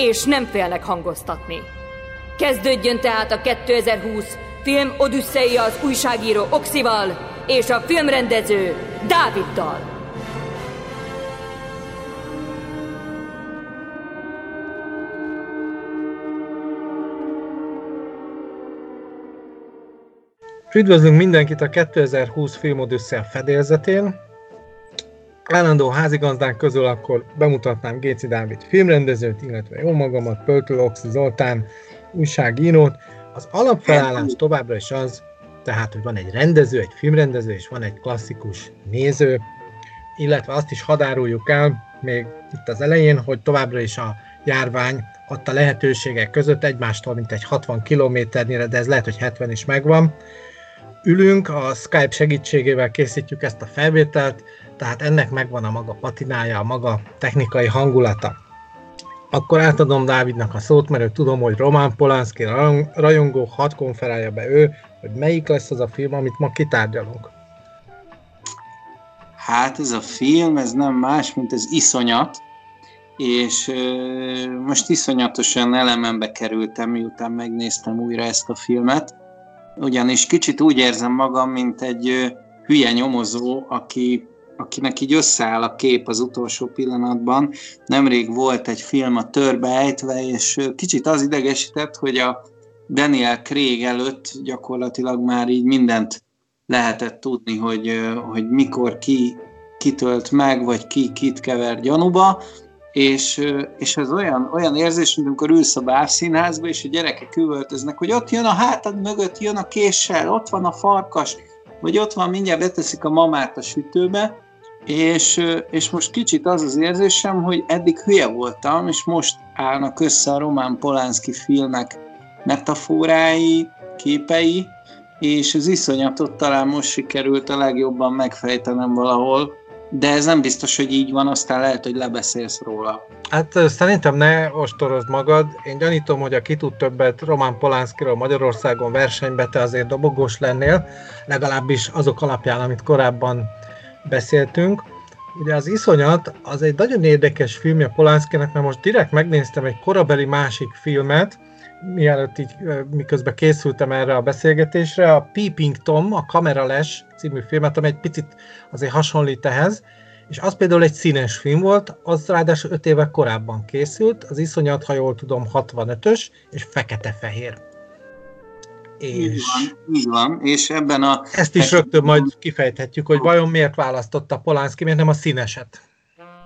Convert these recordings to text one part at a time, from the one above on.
és nem félnek hangoztatni. Kezdődjön tehát a 2020 film Odüsszeia az újságíró Oxival és a filmrendező Dáviddal. Üdvözlünk mindenkit a 2020 Filmodüsszel fedélzetén. Állandó házigazdánk közül akkor bemutatnám Géci Dávid filmrendezőt, illetve jó magamat, Pöltő Oxi Zoltán újságírót. Az alapfelállás továbbra is az, tehát, hogy van egy rendező, egy filmrendező, és van egy klasszikus néző, illetve azt is hadáruljuk el, még itt az elején, hogy továbbra is a járvány adta lehetőségek között egymástól mint egy 60 kilométernyire, de ez lehet, hogy 70 is megvan, ülünk, a Skype segítségével készítjük ezt a felvételt, tehát ennek megvan a maga patinája, a maga technikai hangulata. Akkor átadom Dávidnak a szót, mert ő tudom, hogy Roman Polanski rajongó hat konferálja be ő, hogy melyik lesz az a film, amit ma kitárgyalunk. Hát ez a film, ez nem más, mint az iszonyat, és ö, most iszonyatosan elemembe kerültem, miután megnéztem újra ezt a filmet, ugyanis kicsit úgy érzem magam, mint egy hülye nyomozó, aki, akinek így összeáll a kép az utolsó pillanatban. Nemrég volt egy film a törbe ejtve, és kicsit az idegesített, hogy a Daniel Craig előtt gyakorlatilag már így mindent lehetett tudni, hogy, hogy mikor ki kitölt meg, vagy ki kit kever gyanúba, és, és ez olyan, olyan érzés, mint amikor ülsz a bábszínházba, és a gyerekek üvöltöznek, hogy ott jön a hátad mögött, jön a késsel, ott van a farkas, vagy ott van, mindjárt beteszik a mamát a sütőbe, és, és most kicsit az az érzésem, hogy eddig hülye voltam, és most állnak össze a Román Polánszki filmek metaforái, képei, és az iszonyatot talán most sikerült a legjobban megfejtenem valahol, de ez nem biztos, hogy így van, aztán lehet, hogy lebeszélsz róla. Hát szerintem ne ostorozd magad. Én gyanítom, hogy aki tud többet Román Polánszkiról Magyarországon versenybe, te azért dobogós lennél, legalábbis azok alapján, amit korábban beszéltünk. Ugye az Iszonyat az egy nagyon érdekes filmje Polánszkinek, mert most direkt megnéztem egy korabeli másik filmet, mielőtt így miközben készültem erre a beszélgetésre, a Peeping Tom, a Kamerales című filmet, ami egy picit azért hasonlít ehhez, és az például egy színes film volt, az ráadásul 5 évek korábban készült, az iszonyat, ha jól tudom, 65-ös, és fekete-fehér. És... Így van, így van, és ebben a... Ezt is rögtön majd kifejthetjük, hogy vajon miért választotta Polanski, miért nem a színeset.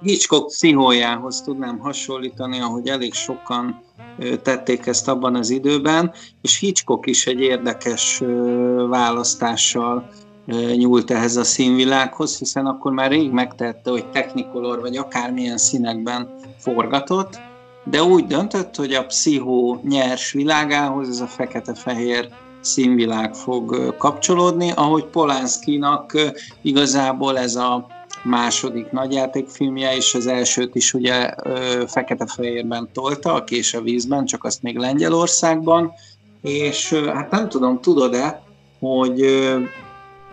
Hitchcock pszichójához tudnám hasonlítani, ahogy elég sokan tették ezt abban az időben, és Hitchcock is egy érdekes választással nyúlt ehhez a színvilághoz, hiszen akkor már rég megtette, hogy technikolor vagy akármilyen színekben forgatott, de úgy döntött, hogy a pszichó nyers világához ez a fekete-fehér színvilág fog kapcsolódni, ahogy Polánszkinak igazából ez a második nagyjátékfilmje, és az elsőt is ugye fekete-fehérben tolta, a kés a vízben, csak azt még Lengyelországban, és hát nem tudom, tudod-e, hogy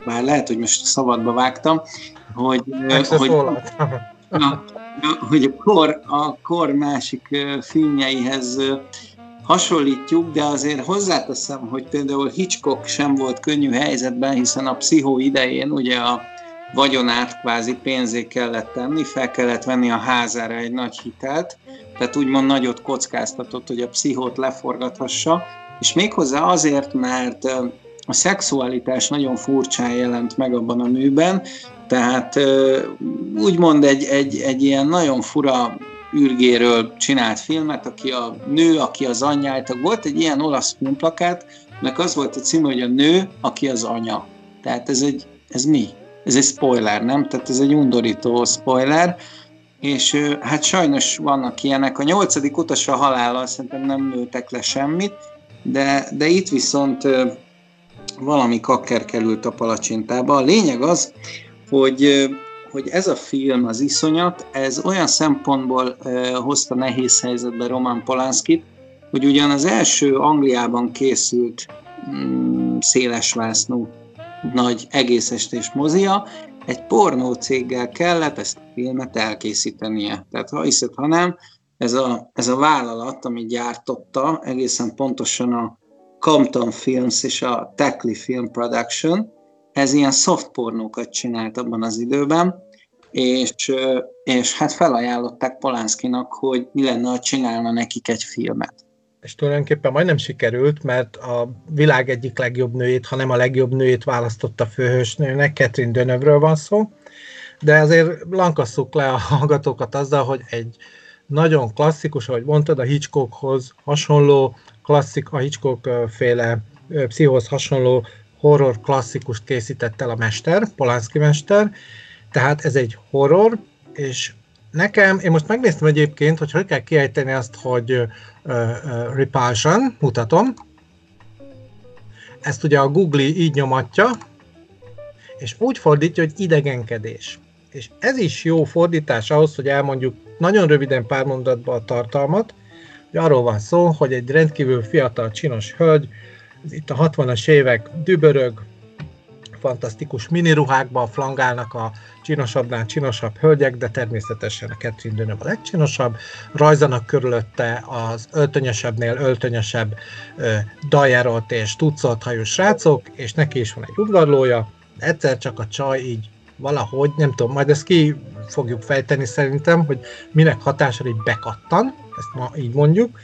bár lehet, hogy most szabadba vágtam, hogy, hogy, a, hogy a, kor, a kor másik filmjeihez hasonlítjuk, de azért hozzáteszem, hogy például Hitchcock sem volt könnyű helyzetben, hiszen a pszichó idején ugye a vagyonát kvázi pénzé kellett tenni, fel kellett venni a házára egy nagy hitelt, tehát úgymond nagyot kockáztatott, hogy a pszichót leforgathassa, és méghozzá azért, mert a szexualitás nagyon furcsán jelent meg abban a műben, tehát úgymond egy, egy, egy ilyen nagyon fura űrgéről csinált filmet, aki a nő, aki az anyját. Volt egy ilyen olasz filmplakát, meg az volt a cím, hogy a nő, aki az anya. Tehát ez egy, ez mi? Ez egy spoiler, nem? Tehát ez egy undorító spoiler. és hát sajnos vannak ilyenek. A nyolcadik utas a halállal szerintem nem nőtek le semmit, de, de itt viszont valami kakker került a palacsintába. A lényeg az, hogy, hogy ez a film, az iszonyat, ez olyan szempontból hozta nehéz helyzetbe Roman Polanskit, hogy ugyan az első Angliában készült mm, szélesvásznú nagy egészestés mozia, egy pornó céggel kellett ezt a filmet elkészítenie. Tehát ha hiszed, ha nem, ez a, ez a vállalat, ami gyártotta, egészen pontosan a Compton Films és a Tackley Film Production, ez ilyen soft pornókat csinált abban az időben, és, és hát felajánlották Polanskinak, hogy mi lenne, ha csinálna nekik egy filmet. És tulajdonképpen majdnem sikerült, mert a világ egyik legjobb nőjét, ha nem a legjobb nőjét választotta főhősnőnek, Catherine Dönövről van szó, de azért lankasszuk le a hallgatókat azzal, hogy egy nagyon klasszikus, ahogy mondtad, a Hitchcockhoz hasonló, klasszik, a Hitchcock féle pszichóhoz hasonló horror klasszikust készített el a mester, Polanski mester, tehát ez egy horror, és nekem, én most megnéztem egyébként, hogy hogy kell kiejteni azt, hogy uh, uh, repulsion, mutatom. Ezt ugye a Google így nyomatja, és úgy fordítja, hogy idegenkedés. És ez is jó fordítás ahhoz, hogy elmondjuk nagyon röviden pár mondatban a tartalmat, hogy arról van szó, hogy egy rendkívül fiatal, csinos hölgy, itt a 60-as évek dübörög, fantasztikus miniruhákban flangálnak a csinosabbnál csinosabb hölgyek, de természetesen a Catherine Deneuve a legcsinosabb. Rajzanak körülötte az öltönyösebbnél öltönyösebb dajerolt és tucott hajú srácok, és neki is van egy udvarlója. Egyszer csak a csaj így valahogy, nem tudom, majd ezt ki fogjuk fejteni szerintem, hogy minek hatása így bekattan, ezt ma így mondjuk,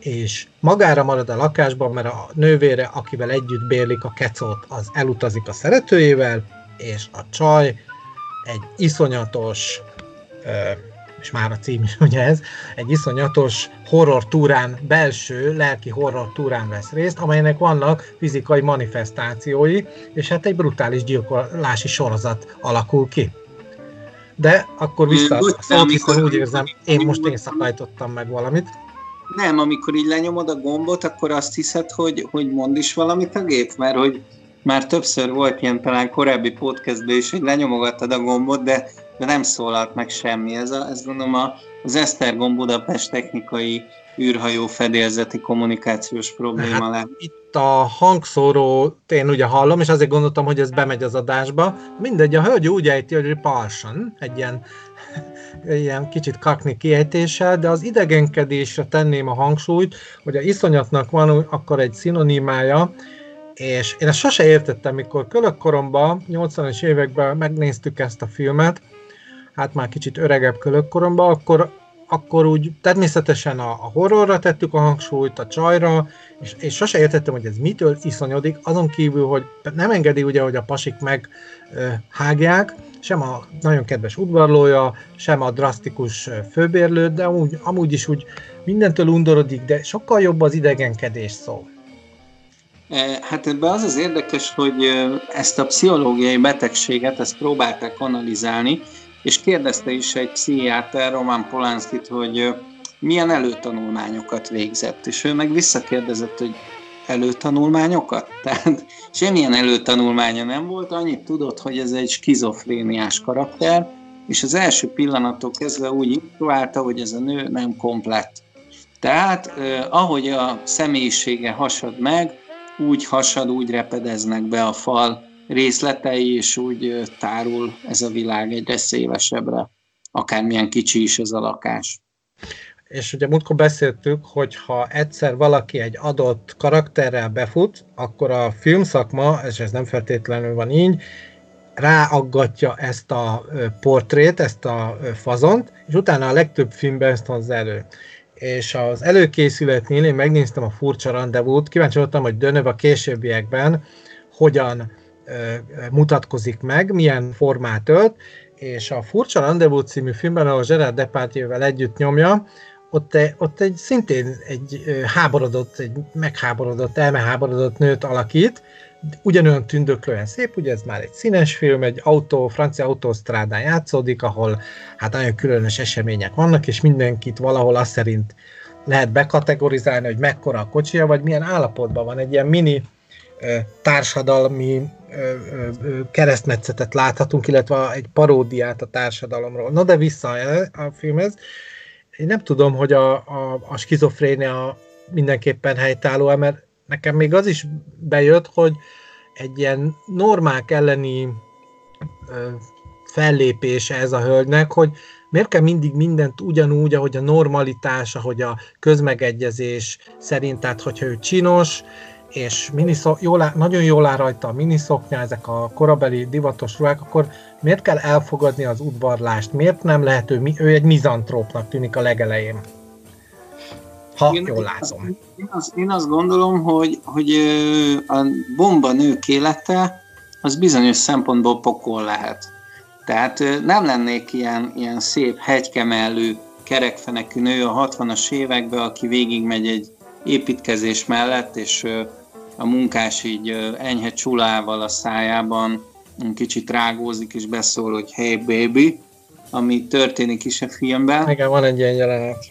és magára marad a lakásban, mert a nővére, akivel együtt bérlik a kecót, az elutazik a szeretőjével, és a csaj egy iszonyatos, és már a cím is ugye ez, egy iszonyatos horror túrán, belső lelki horror túrán vesz részt, amelynek vannak fizikai manifestációi, és hát egy brutális gyilkolási sorozat alakul ki. De akkor vissza a szót, úgy érzem, én most én szakajtottam meg valamit. Nem, amikor így lenyomod a gombot, akkor azt hiszed, hogy, hogy mond is valamit a gép, mert hogy már többször volt ilyen talán korábbi podcastben is, hogy lenyomogattad a gombot, de, de nem szólalt meg semmi. Ez, a, ez gondolom a, az Esztergom Budapest technikai űrhajó fedélzeti kommunikációs probléma hát, lehet. Itt a hangszóró én ugye hallom, és azért gondoltam, hogy ez bemegy az adásba. Mindegy, a hölgy úgy ejti, hogy repulsion, egy ilyen, ilyen kicsit kakni kiejtéssel, de az idegenkedésre tenném a hangsúlyt, hogy a iszonyatnak van akkor egy szinonimája, és én ezt sose értettem, mikor kölökkoromban, 80-as években megnéztük ezt a filmet, hát már kicsit öregebb kölökkoromban, akkor, akkor úgy természetesen a, a horrorra tettük a hangsúlyt, a csajra, és, és sose értettem, hogy ez mitől iszonyodik, azon kívül, hogy nem engedi ugye, hogy a pasik meg ö, hágják, sem a nagyon kedves udvarlója, sem a drasztikus főbérlő, de amúgy, amúgy is úgy mindentől undorodik, de sokkal jobb az idegenkedés szó. E, hát ebben az az érdekes, hogy ezt a pszichológiai betegséget, ezt próbálták analizálni, és kérdezte is egy pszichiáter, Roman Polanskit, hogy milyen előtanulmányokat végzett, és ő meg visszakérdezett, hogy előtanulmányokat? Tehát semmilyen előtanulmánya nem volt, annyit tudott, hogy ez egy skizofréniás karakter, és az első pillanattól kezdve úgy próbálta, hogy ez a nő nem komplett. Tehát eh, ahogy a személyisége hasad meg, úgy hasad, úgy repedeznek be a fal részletei, és úgy tárul ez a világ egyre szélesebbre, akármilyen kicsi is ez a lakás. És ugye múltkor beszéltük, hogy ha egyszer valaki egy adott karakterrel befut, akkor a filmszakma, és ez nem feltétlenül van így, ráaggatja ezt a portrét, ezt a fazont, és utána a legtöbb filmben ezt hozza elő. És az előkészületnél én megnéztem a furcsa rendezvút, kíváncsi voltam, hogy Dönöv a későbbiekben hogyan mutatkozik meg, milyen formát ölt, és a Furcsa Rendezvú című filmben, ahol Gerard Depardieu-vel együtt nyomja, ott, ott egy szintén egy háborodott, egy megháborodott, elmeháborodott nőt alakít, ugyanolyan tündöklően szép, ugye ez már egy színes film, egy autó, francia autósztrádán játszódik, ahol hát nagyon különös események vannak, és mindenkit valahol azt szerint lehet bekategorizálni, hogy mekkora a kocsija, vagy milyen állapotban van. Egy ilyen mini társadalmi keresztmetszetet láthatunk, illetve egy paródiát a társadalomról. Na de vissza a filmhez. Én nem tudom, hogy a, a, a skizofrénia mindenképpen helytálló mert nekem még az is bejött, hogy egy ilyen normák elleni fellépése ez a hölgynek, hogy miért kell mindig mindent ugyanúgy, ahogy a normalitás, ahogy a közmegegyezés szerint, tehát hogyha ő csinos, és miniszok, jól áll, nagyon jól áll rajta a miniszoknya, ezek a korabeli divatos ruhák, akkor miért kell elfogadni az udvarlást? Miért nem lehet ő, ő egy mizantrópnak tűnik a legelején? Ha én, jól látom. Én azt, én azt gondolom, hogy, hogy a bomba nők élete az bizonyos szempontból pokol lehet. Tehát nem lennék ilyen, ilyen szép hegykemellő kerekfenekű nő a 60-as években, aki végigmegy egy építkezés mellett, és a munkás így enyhe csulával a szájában kicsit rágózik, és beszól, hogy hey baby, ami történik is a filmben. Igen, van egy ilyen jelenet.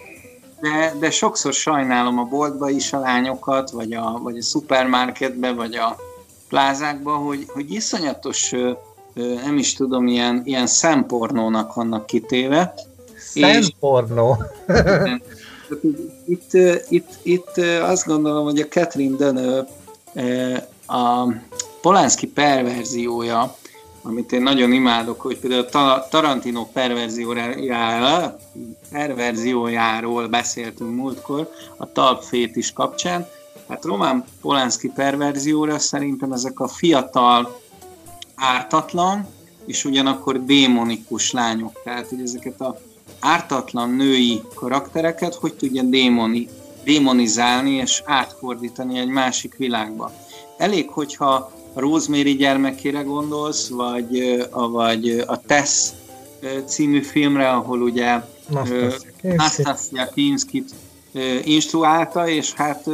De, de sokszor sajnálom a boltba is a lányokat, vagy a, vagy a szupermarketbe, vagy a plázákba, hogy, hogy iszonyatos, nem is tudom, ilyen, ilyen szempornónak vannak kitéve. Szempornó? itt, itt, itt azt gondolom, hogy a Catherine Deneuve a Polanski perverziója, amit én nagyon imádok, hogy például a Tarantino perverziójáról, perverziójáról beszéltünk múltkor, a talpfét is kapcsán. Hát Roman Polanski perverzióra szerintem ezek a fiatal, ártatlan, és ugyanakkor démonikus lányok. Tehát, hogy ezeket a ártatlan női karaktereket hogy tudja démoni, démonizálni és átfordítani egy másik világba. Elég, hogyha a Rosemary gyermekére gondolsz, vagy, vagy a Tess című filmre, ahol ugye Nastasia Kinskit instruálta, és hát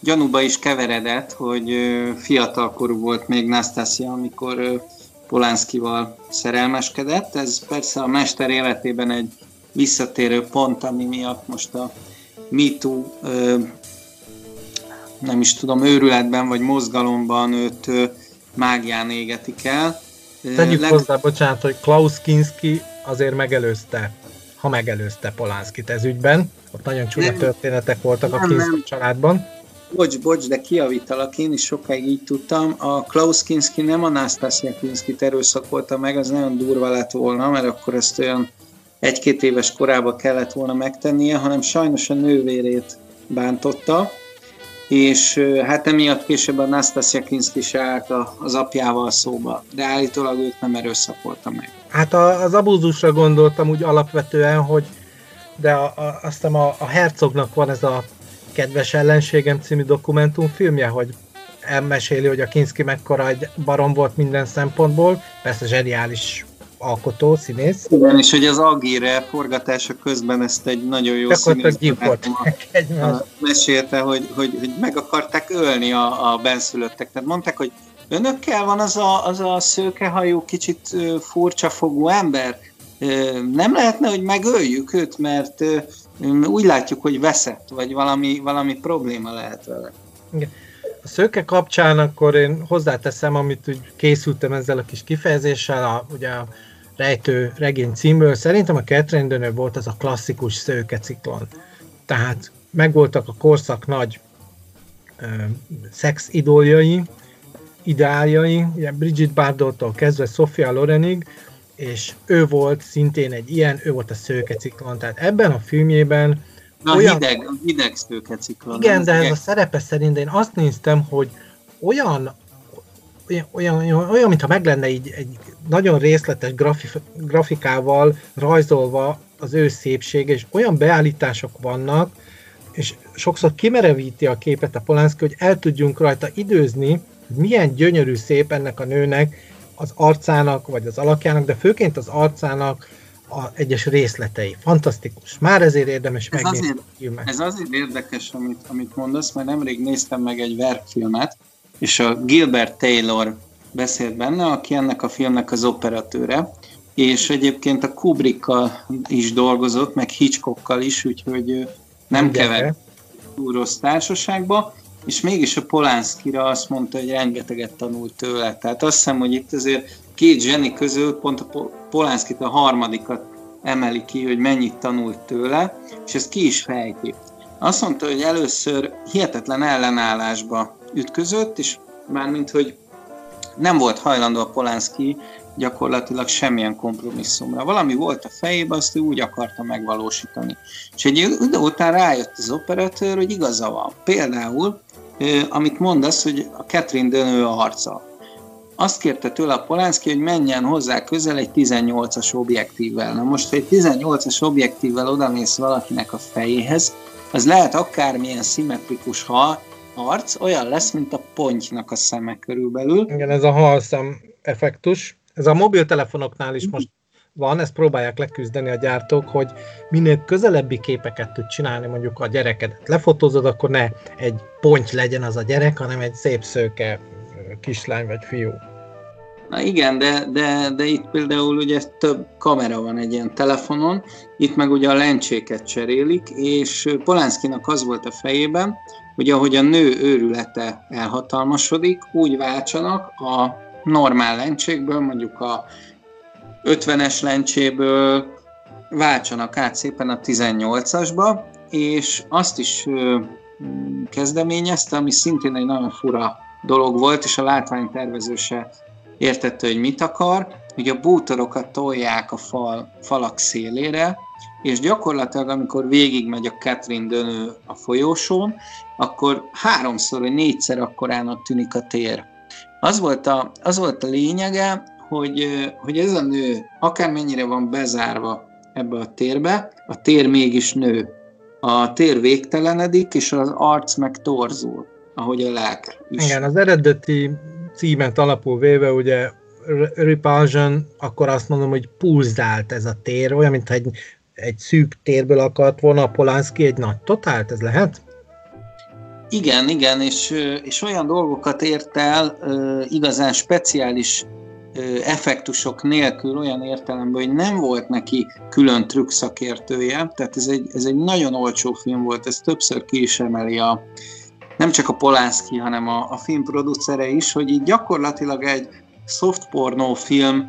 gyanúba is keveredett, hogy fiatalkorú volt még Nastasia, amikor Polánszkival szerelmeskedett. Ez persze a mester életében egy visszatérő pont, ami miatt most a MeToo nem is tudom, őrületben vagy mozgalomban őt mágián égetik el. Tegyük Leg... hozzá, bocsánat, hogy Klaus Kinski azért megelőzte, ha megelőzte Polánszkit ez ügyben. Ott nagyon csúnya történetek voltak nem, a Kinski nem. családban. Bocs, bocs, de kiavítalak, én is sokáig így tudtam. A Klaus Kinski nem a Nastasia Kinski erőszakolta meg, az nagyon durva lett volna, mert akkor ezt olyan egy-két éves korában kellett volna megtennie, hanem sajnos a nővérét bántotta, és hát emiatt később a Nastasia Kinski se állt az apjával szóba, de állítólag őt nem erőszakolta meg. Hát a, az abúzusra gondoltam úgy alapvetően, hogy de a, a, aztán a, a Herzognak van ez a Kedves ellenségem című dokumentumfilmje, hogy elmeséli, hogy a Kinski mekkora egy barom volt minden szempontból, persze zseniális alkotó, színész. Igen, és hogy az Agire forgatása közben ezt egy nagyon jó színész mesélte, hogy, hogy, hogy meg akarták ölni a, a benszülöttek. Tehát mondták, hogy önökkel van az a, az a szőkehajú, kicsit furcsa fogú ember? Nem lehetne, hogy megöljük őt, mert úgy látjuk, hogy veszett, vagy valami, valami probléma lehet vele. Igen. A szőke kapcsán akkor én hozzáteszem, amit úgy készültem ezzel a kis kifejezéssel, a, ugye a rejtő regény címből, szerintem a Deneuve volt az a klasszikus szőke ciklon. Tehát megvoltak a korszak nagy ö, szex idoljai, ideáljai, ugye Bridget Bardottól kezdve Sofia Lorenig, és ő volt szintén egy ilyen, ő volt a szőke ciklon. Tehát ebben a filmjében Na, olyan... hideg, hideg szőke ciklon. Igen, de ez a szerepe szerint én azt néztem, hogy olyan olyan, olyan, olyan mintha meg lenne így egy nagyon részletes grafi, grafikával rajzolva az ő szépsége, és olyan beállítások vannak, és sokszor kimerevíti a képet a Polanski, hogy el tudjunk rajta időzni, hogy milyen gyönyörű szép ennek a nőnek az arcának, vagy az alakjának, de főként az arcának a egyes részletei. Fantasztikus. Már ezért érdemes ez megnézni azért, Ez azért érdekes, amit, amit mondasz, mert nemrég néztem meg egy verkfilmet, és a Gilbert Taylor beszélt benne, aki ennek a filmnek az operatőre, és egyébként a Kubrickkal is dolgozott, meg Hitchcockkal is, úgyhogy nem kever rossz társaságba, és mégis a Polánszkira azt mondta, hogy rengeteget tanult tőle. Tehát azt hiszem, hogy itt azért két zseni közül pont a Polánszkit a harmadikat emeli ki, hogy mennyit tanult tőle, és ezt ki is fejti. Azt mondta, hogy először hihetetlen ellenállásba ütközött, és mármint, hogy nem volt hajlandó a Polánszki gyakorlatilag semmilyen kompromisszumra. Valami volt a fejében, azt ő úgy akarta megvalósítani. És egy idő után rájött az operatőr, hogy igaza van. Például, amit mondasz, hogy a Catherine Dönő arca. Azt kérte tőle a Polánszki, hogy menjen hozzá közel egy 18-as objektívvel. Na most, ha egy 18-as objektívvel odamész valakinek a fejéhez, az lehet akármilyen szimmetrikus ha arc, olyan lesz, mint a pontynak a szeme körülbelül. Igen, ez a halszem effektus. Ez a mobiltelefonoknál is most van, ezt próbálják leküzdeni a gyártók, hogy minél közelebbi képeket tud csinálni, mondjuk a gyerekedet lefotózod, akkor ne egy ponty legyen az a gyerek, hanem egy szép szőke kislány vagy fiú. Na igen, de, de, de itt például ugye több kamera van egy ilyen telefonon, itt meg ugye a lencséket cserélik, és Polánszkinak az volt a fejében, hogy ahogy a nő őrülete elhatalmasodik, úgy váltsanak a normál lencsékből, mondjuk a 50-es lencséből váltsanak át szépen a 18-asba, és azt is kezdeményezte, ami szintén egy nagyon fura dolog volt, és a látványtervező se értette, hogy mit akar, hogy a bútorokat tolják a fal, falak szélére, és gyakorlatilag amikor végigmegy a Catherine dönő a folyósón, akkor háromszor vagy négyszer akkorának tűnik a tér. Az volt a, az volt a lényege, hogy, hogy ez a nő akármennyire van bezárva ebbe a térbe, a tér mégis nő. A tér végtelenedik, és az arc meg torzul, ahogy a lelk is. Igen, az eredeti címet alapul véve, ugye Repulsion, akkor azt mondom, hogy pulzált ez a tér, olyan, mintha egy, egy szűk térből akart volna a Polanski egy nagy totált, ez lehet? Igen, igen, és, és olyan dolgokat ért el igazán speciális effektusok nélkül olyan értelemben, hogy nem volt neki külön trükk szakértője, tehát ez egy, ez egy nagyon olcsó film volt, ez többször ki is emeli a, nem csak a Polánszki, hanem a, a filmproducere is, hogy így gyakorlatilag egy soft pornó film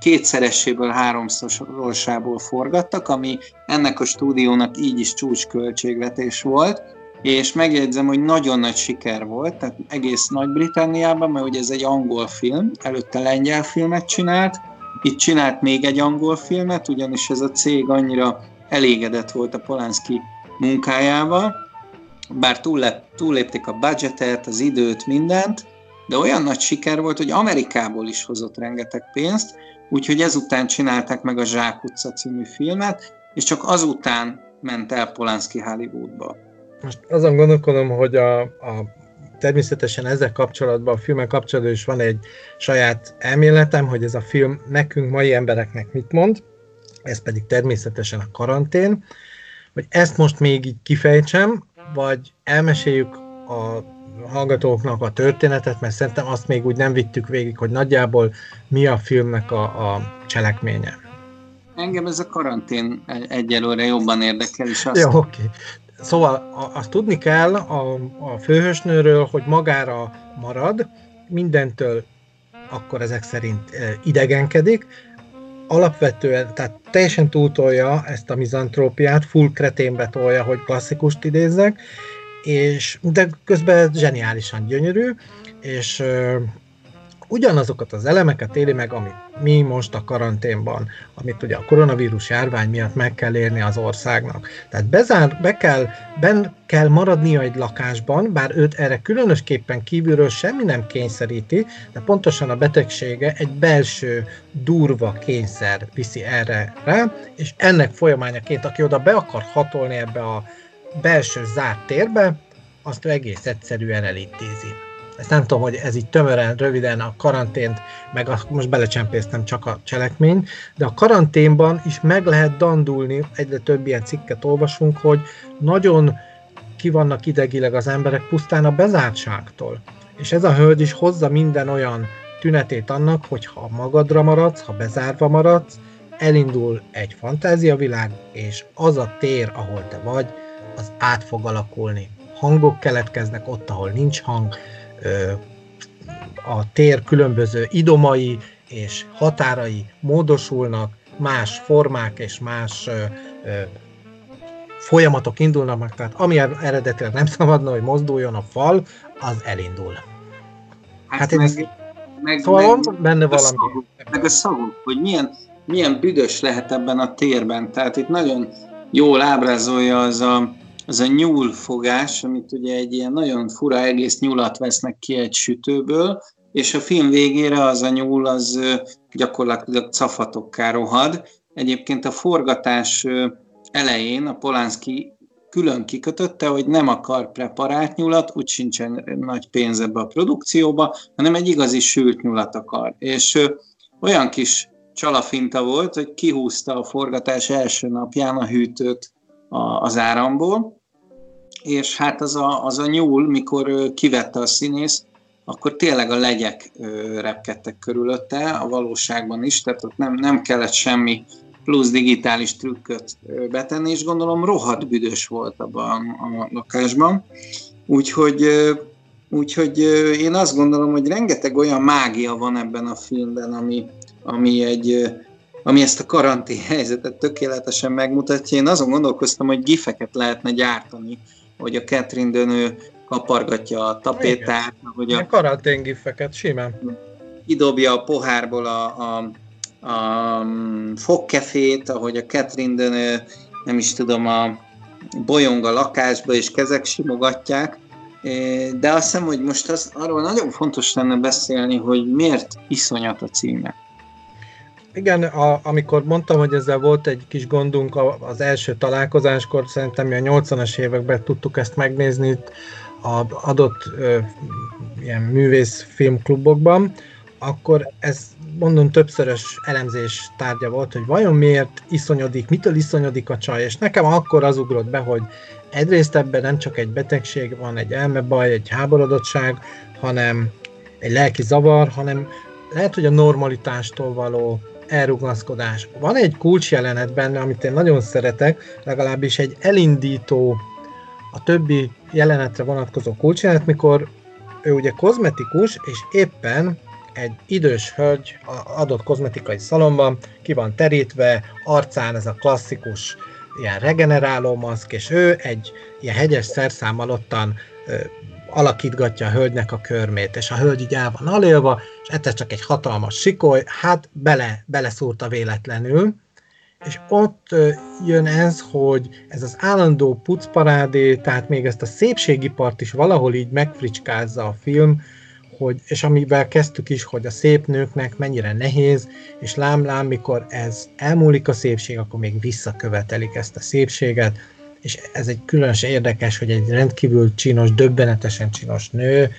kétszereséből, háromszorosából forgattak, ami ennek a stúdiónak így is csúcsköltségvetés volt, és megjegyzem, hogy nagyon nagy siker volt, tehát egész Nagy-Britanniában, mert ugye ez egy angol film, előtte lengyel filmet csinált, itt csinált még egy angol filmet, ugyanis ez a cég annyira elégedett volt a Polanski munkájával, bár túllep, túllépték a budgetet, az időt, mindent, de olyan nagy siker volt, hogy Amerikából is hozott rengeteg pénzt, úgyhogy ezután csinálták meg a Zsák utca című filmet, és csak azután ment el Polanski Hollywoodba. Most azon gondolkodom, hogy a, a természetesen ezzel kapcsolatban, a filmek kapcsolatban is van egy saját elméletem, hogy ez a film nekünk, mai embereknek mit mond, ez pedig természetesen a karantén, hogy ezt most még így kifejtsem, vagy elmeséljük a hallgatóknak a történetet, mert szerintem azt még úgy nem vittük végig, hogy nagyjából mi a filmnek a, a cselekménye. Engem ez a karantén egyelőre jobban érdekel, és azt... Jó, oké. Okay. Szóval azt tudni kell a, a főhősnőről, hogy magára marad, mindentől akkor ezek szerint idegenkedik, alapvetően, tehát teljesen túltolja ezt a mizantrópiát, full kreténbe tolja, hogy klasszikust idézzek, és, de közben zseniálisan gyönyörű, és ugyanazokat az elemeket éli meg, amit mi most a karanténban, amit ugye a koronavírus járvány miatt meg kell érni az országnak. Tehát bezár, be kell, ben kell maradnia egy lakásban, bár őt erre különösképpen kívülről semmi nem kényszeríti, de pontosan a betegsége egy belső durva kényszer viszi erre rá, és ennek folyamányaként, aki oda be akar hatolni ebbe a belső zárt térbe, azt ő egész egyszerűen elintézi. Ezt nem tudom, hogy ez így tömören, röviden a karantént, meg a, most belecsempésztem csak a cselekmény, de a karanténban is meg lehet dandulni, egyre több ilyen cikket olvasunk, hogy nagyon ki vannak idegileg az emberek pusztán a bezártságtól. És ez a hölgy is hozza minden olyan tünetét annak, hogy ha magadra maradsz, ha bezárva maradsz, elindul egy fantáziavilág, és az a tér, ahol te vagy, az át fog alakulni. Hangok keletkeznek ott, ahol nincs hang, a tér különböző idomai és határai módosulnak, más formák és más folyamatok indulnak meg, tehát ami eredetileg nem szabadna, hogy mozduljon a fal, az elindul. Hát, hát én meg, ezt, meg, szóval meg, benne valami. Szagok, meg a szagok, hogy milyen, milyen büdös lehet ebben a térben. Tehát itt nagyon jól ábrázolja az a, az a nyúlfogás, amit ugye egy ilyen nagyon fura egész nyulat vesznek ki egy sütőből, és a film végére az a nyúl az gyakorlatilag cafatokká rohad. Egyébként a forgatás elején a Polanski külön kikötötte, hogy nem akar preparált nyulat, úgy sincsen nagy pénz ebbe a produkcióba, hanem egy igazi sült nyulat akar. És olyan kis csalafinta volt, hogy kihúzta a forgatás első napján a hűtőt az áramból, és hát az a, az a nyúl, mikor kivette a színész, akkor tényleg a legyek repkedtek körülötte, a valóságban is, tehát ott nem, nem kellett semmi plusz digitális trükköt betenni, és gondolom rohadt büdös volt abban a lakásban. Úgyhogy, úgyhogy én azt gondolom, hogy rengeteg olyan mágia van ebben a filmben, ami, ami egy ami ezt a karantén helyzetet tökéletesen megmutatja. Én azon gondolkoztam, hogy gifeket lehetne gyártani, hogy a Catherine Dönő kapargatja a tapétát. Hogy a karantén gifeket, simán. Kidobja a pohárból a, a a mm, fogkefét, ahogy a Catherine Denő, nem is tudom, a bolyong a lakásba, és kezek simogatják, de azt hiszem, hogy most az, arról nagyon fontos lenne beszélni, hogy miért iszonyat a címe. Igen, a, amikor mondtam, hogy ezzel volt egy kis gondunk az első találkozáskor, szerintem a 80-as években tudtuk ezt megnézni a adott ö, ilyen művész filmklubokban, akkor ez mondom többszörös elemzés tárgya volt, hogy vajon miért iszonyodik, mitől iszonyodik a csaj, és nekem akkor az ugrott be, hogy egyrészt ebben nem csak egy betegség van, egy elmebaj, egy háborodottság, hanem egy lelki zavar, hanem lehet, hogy a normalitástól való elrugaszkodás. Van egy kulcsjelenet benne, amit én nagyon szeretek, legalábbis egy elindító, a többi jelenetre vonatkozó kulcsjelenet, mikor ő ugye kozmetikus, és éppen egy idős hölgy adott kozmetikai szalomban, ki van terítve, arcán ez a klasszikus ilyen regeneráló maszk, és ő egy ilyen hegyes szerszámmal ottan alakítgatja a hölgynek a körmét, és a hölgy így el van alélva, és egyszer csak egy hatalmas sikoly, hát bele, beleszúrta véletlenül, és ott jön ez, hogy ez az állandó pucparádé, tehát még ezt a szépségipart is valahol így megfricskázza a film, hogy, és amivel kezdtük is, hogy a szép nőknek mennyire nehéz, és lám-lám, mikor ez elmúlik a szépség, akkor még visszakövetelik ezt a szépséget, és ez egy különösen érdekes, hogy egy rendkívül csinos, döbbenetesen csinos nő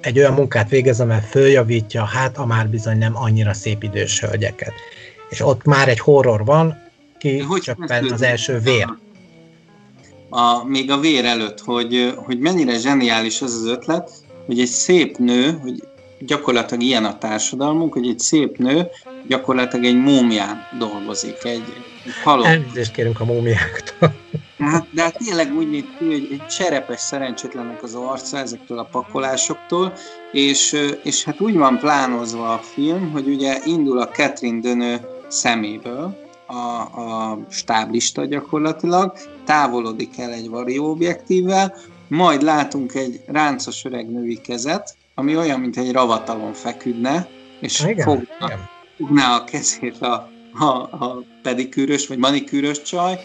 egy olyan munkát végez, amely följavítja, hát a már bizony nem annyira szép idős hölgyeket. És ott már egy horror van, ki hogy csöppen az első vér. A, még a vér előtt, hogy, hogy mennyire zseniális az az ötlet, hogy egy szép nő, hogy gyakorlatilag ilyen a társadalmunk, hogy egy szép nő gyakorlatilag egy múmián dolgozik, egy, egy halott. Elnézést kérünk a múmiáktól. Hát, de hát tényleg úgy néz ki, hogy egy cserepes szerencsétlennek az arca ezektől a pakolásoktól, és, és hát úgy van plánozva a film, hogy ugye indul a Catherine Dönő szeméből, a, a stáblista gyakorlatilag, távolodik el egy varióobjektívvel, majd látunk egy ráncos öreg női kezet, ami olyan, mint egy ravatalon feküdne, és igen, fogna, igen. fogná a kezét a, a, a pedikűrös vagy manikűrös csaj,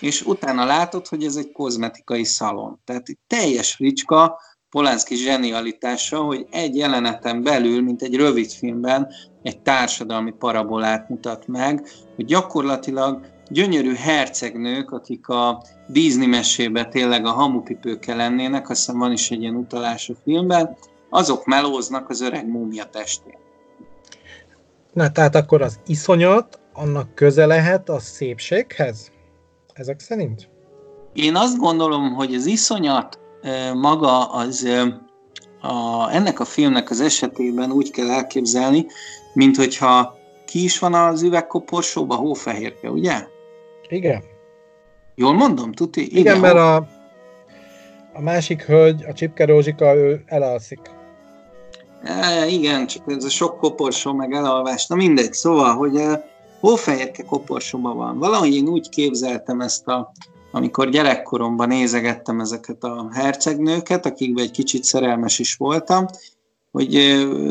és utána látod, hogy ez egy kozmetikai szalon. Tehát teljes fricska, Polánszki zsenialitása, hogy egy jeleneten belül, mint egy rövid filmben, egy társadalmi parabolát mutat meg, hogy gyakorlatilag gyönyörű hercegnők, akik a Disney mesébe tényleg a hamupipőkkel lennének, azt hiszem van is egy ilyen utalás a filmben, azok melóznak az öreg múmia testén. Na, tehát akkor az iszonyat, annak köze lehet a szépséghez? Ezek szerint? Én azt gondolom, hogy az iszonyat maga az a, ennek a filmnek az esetében úgy kell elképzelni, mint hogyha ki is van az üvegkoporsóba, hófehérke, ugye? Igen. Jól mondom, tuti? Igen, Igen mert a, a másik hölgy, a Csipke Rózsika, ő elalszik. E, igen, csak ez a sok koporsó, meg elalvás, na mindegy, szóval, hogy hófehérke koporsóban van. Valahogy én úgy képzeltem ezt a amikor gyerekkoromban nézegettem ezeket a hercegnőket, akikben egy kicsit szerelmes is voltam, hogy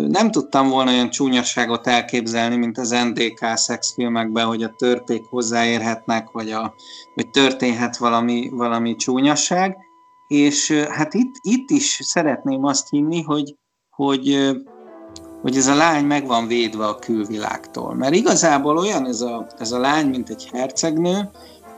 nem tudtam volna olyan csúnyaságot elképzelni, mint az NDK szexfilmekben, hogy a törpék hozzáérhetnek, vagy, a, vagy történhet valami, valami csúnyaság. És hát itt, itt is szeretném azt hinni, hogy, hogy, hogy ez a lány meg van védve a külvilágtól. Mert igazából olyan ez a, ez a lány, mint egy hercegnő,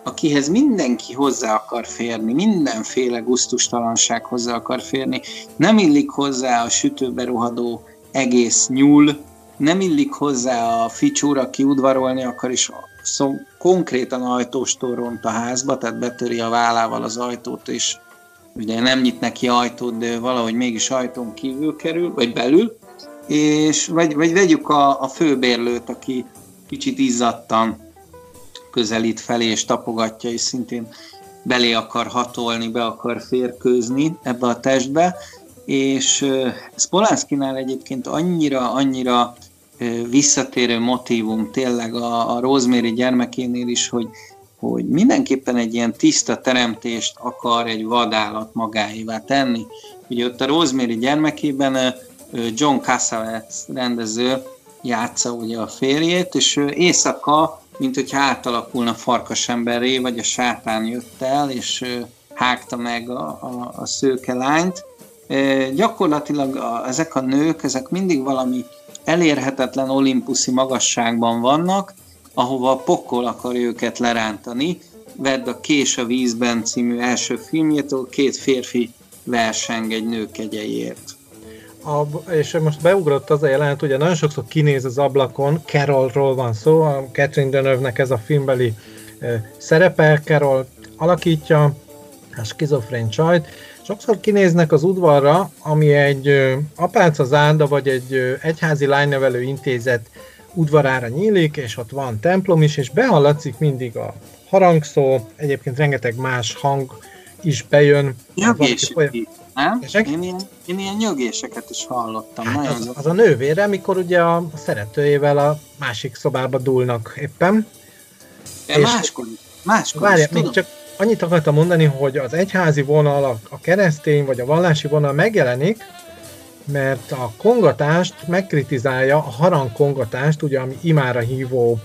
akihez mindenki hozzá akar férni, mindenféle guztustalanság hozzá akar férni. Nem illik hozzá a sütőbe rohadó egész nyúl, nem illik hozzá a ficsúr, aki udvarolni akar, és szó, konkrétan ajtóstól ront a házba, tehát betöri a vállával az ajtót, és ugye nem nyit neki ajtót, de valahogy mégis ajtón kívül kerül, vagy belül, és vagy, vagy vegyük a, a főbérlőt, aki kicsit izzadtan közelít felé és tapogatja, és szintén belé akar hatolni, be akar férkőzni ebbe a testbe, és ez Polánszkinál egyébként annyira, annyira visszatérő motivum tényleg a, a Rosemary gyermekénél is, hogy, hogy mindenképpen egy ilyen tiszta teremtést akar egy vadállat magáévá tenni. Ugye ott a Rosemary gyermekében John Cassavetes rendező játsza ugye a férjét, és éjszaka mint hogyha átalakulna farkasemberré, vagy a sátán jött el, és hágta meg a, a, a szőke lányt. E, gyakorlatilag a, ezek a nők, ezek mindig valami elérhetetlen olimpuszi magasságban vannak, ahova a pokol akar őket lerántani. Vedd a Kés a vízben című első filmjétől, két férfi verseng egy nő kegyeiért a, és most beugrott az a jelenet, ugye nagyon sokszor kinéz az ablakon, Carolról van szó, a Catherine Deneuve-nek ez a filmbeli szerepe, Carol alakítja a skizofrén csajt, sokszor kinéznek az udvarra, ami egy apáca zárda, vagy egy egyházi lánynevelő intézet udvarára nyílik, és ott van templom is, és behallatszik mindig a harangszó, egyébként rengeteg más hang is bejön. Ja, nem? Én ilyen, én ilyen nyögéseket is hallottam. Hát az, az, a nővére, mikor ugye a szeretőjével a másik szobába dúlnak éppen. De és máskor, máskor várja, is, tudom. csak annyit akartam mondani, hogy az egyházi vonal, a, a keresztény vagy a vallási vonal megjelenik, mert a kongatást megkritizálja, a harang kongatást, ugye, ami imára hívó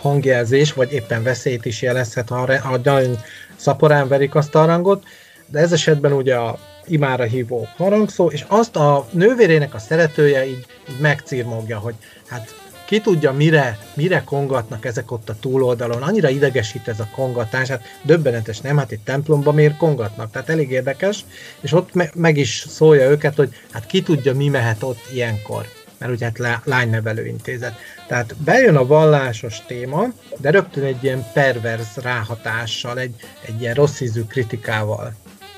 hangjelzés, vagy éppen veszélyt is jelezhet, ha a, a nagyon szaporán verik azt a harangot, de ez esetben ugye a imára hívó harangszó, és azt a nővérének a szeretője így, így megcírmogja, hogy hát ki tudja, mire, mire kongatnak ezek ott a túloldalon, annyira idegesít ez a kongatás, hát döbbenetes, nem? Hát egy templomba miért kongatnak? Tehát elég érdekes, és ott me- meg is szólja őket, hogy hát ki tudja, mi mehet ott ilyenkor mert ugye hát lánynevelő intézet. Tehát bejön a vallásos téma, de rögtön egy ilyen perverz ráhatással, egy, egy ilyen rossz ízű kritikával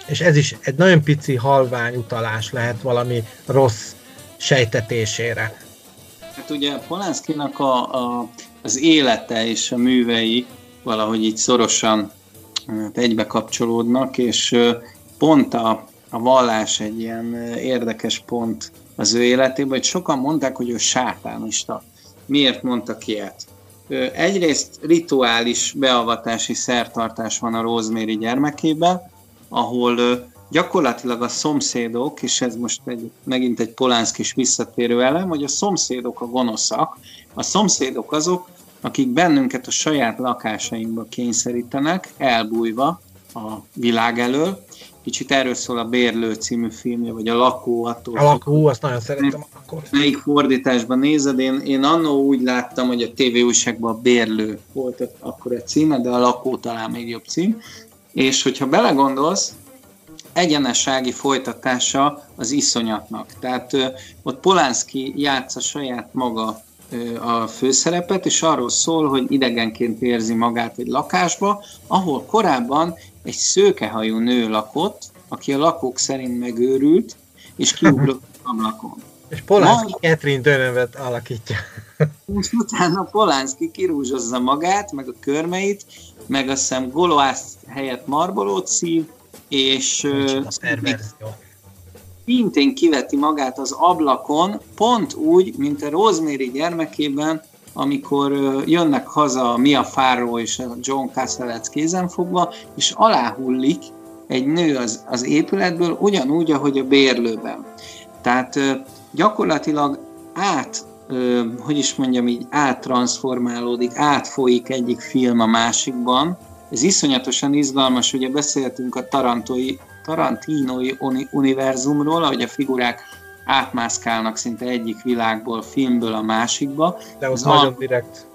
és ez is egy nagyon pici halvány utalás lehet valami rossz sejtetésére. Hát ugye Polanszkinak a, a, az élete és a művei valahogy így szorosan hát egybe kapcsolódnak, és pont a, a vallás egy ilyen érdekes pont az ő életében, hogy sokan mondták, hogy ő sátánista. Miért mondtak ilyet? Egyrészt rituális beavatási szertartás van a Rosemary gyermekében, ahol gyakorlatilag a szomszédok, és ez most egy, megint egy Polánszkis visszatérő elem, hogy a szomszédok a gonoszak, a szomszédok azok, akik bennünket a saját lakásainkba kényszerítenek, elbújva a világ elől. Kicsit erről szól a Bérlő című filmje, vagy a Lakó. Attól a Lakó, azt nagyon szeretem akkor. Melyik fordításban nézed? Én, én annó úgy láttam, hogy a TV újságban a Bérlő volt akkor egy címe, de a Lakó talán még jobb cím. És hogyha belegondolsz, egyenessági folytatása az iszonyatnak. Tehát ö, ott Polánszki játsza saját maga ö, a főszerepet, és arról szól, hogy idegenként érzi magát egy lakásba, ahol korábban egy szőkehajú nő lakott, aki a lakók szerint megőrült, és kiugrott az ablakon. És Polánszki Ma... Catherine Dönövet alakítja. És utána Polánszki kirúzsozza magát, meg a körmeit, meg azt hiszem Goloász helyett marbolót szív, és szintén kiveti magát az ablakon, pont úgy, mint a Rosemary gyermekében, amikor jönnek haza Mia Farrow és a John Cassavetes kézenfogva, és aláhullik egy nő az, az épületből, ugyanúgy, ahogy a bérlőben. Tehát gyakorlatilag át, hogy is mondjam így, áttransformálódik, átfolyik egyik film a másikban. Ez iszonyatosan izgalmas, ugye beszéltünk a tarantói, tarantinoi univerzumról, ahogy a figurák átmászkálnak szinte egyik világból, filmből a másikba. De az nagyon a... direkt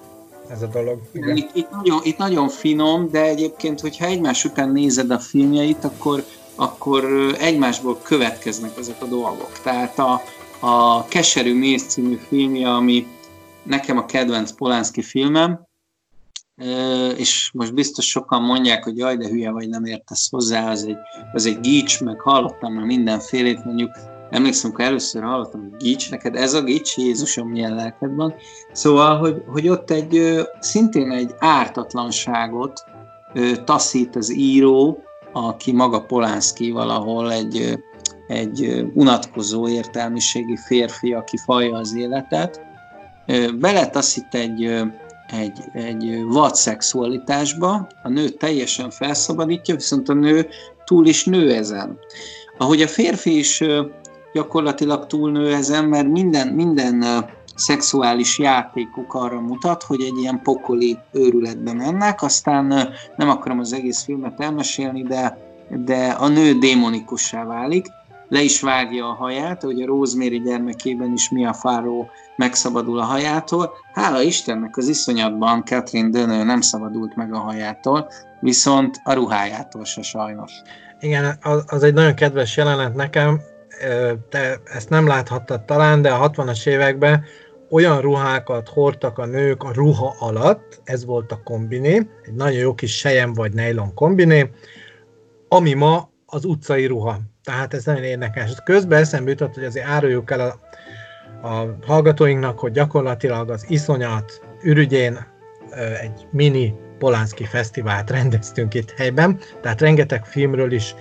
ez a dolog. Igen. Itt, itt, nagyon, itt nagyon finom, de egyébként, hogyha egymás után nézed a filmjeit, akkor, akkor egymásból következnek ezek a dolgok. Tehát a, a Keserű Mész című filmje, ami nekem a kedvenc Polánszki filmem, és most biztos sokan mondják, hogy jaj, de hülye vagy, nem értesz hozzá, az egy, az egy gics, meg hallottam már mindenfélét, mondjuk emlékszem, amikor először hallottam, hogy gics, neked ez a gics, Jézusom, milyen lelked van. Szóval, hogy, hogy ott egy szintén egy ártatlanságot taszít az író, aki maga Polánszki valahol egy, egy unatkozó értelmiségi férfi, aki falja az életet, beletaszít egy, egy, egy vad szexualitásba, a nő teljesen felszabadítja, viszont a nő túl is nő ezen. Ahogy a férfi is gyakorlatilag túlnő ezen, mert minden, minden szexuális játékuk arra mutat, hogy egy ilyen pokoli őrületbe mennek, aztán nem akarom az egész filmet elmesélni, de, de a nő démonikussá válik, le is vágja a haját, hogy a Rosemary gyermekében is mi a fáró megszabadul a hajától. Hála Istennek az iszonyatban Catherine Dönő nem szabadult meg a hajától, viszont a ruhájától se sajnos. Igen, az, az egy nagyon kedves jelenet nekem, te ezt nem láthattad talán, de a 60-as években olyan ruhákat hordtak a nők a ruha alatt, ez volt a kombiné, egy nagyon jó kis sejem vagy nylon kombiné, ami ma az utcai ruha. Tehát ez nagyon érdekes. Közben eszembe jutott, hogy azért áruljuk el a, a hallgatóinknak, hogy gyakorlatilag az iszonyat ürügyén egy mini Polánszki Fesztivált rendeztünk itt helyben, tehát rengeteg filmről is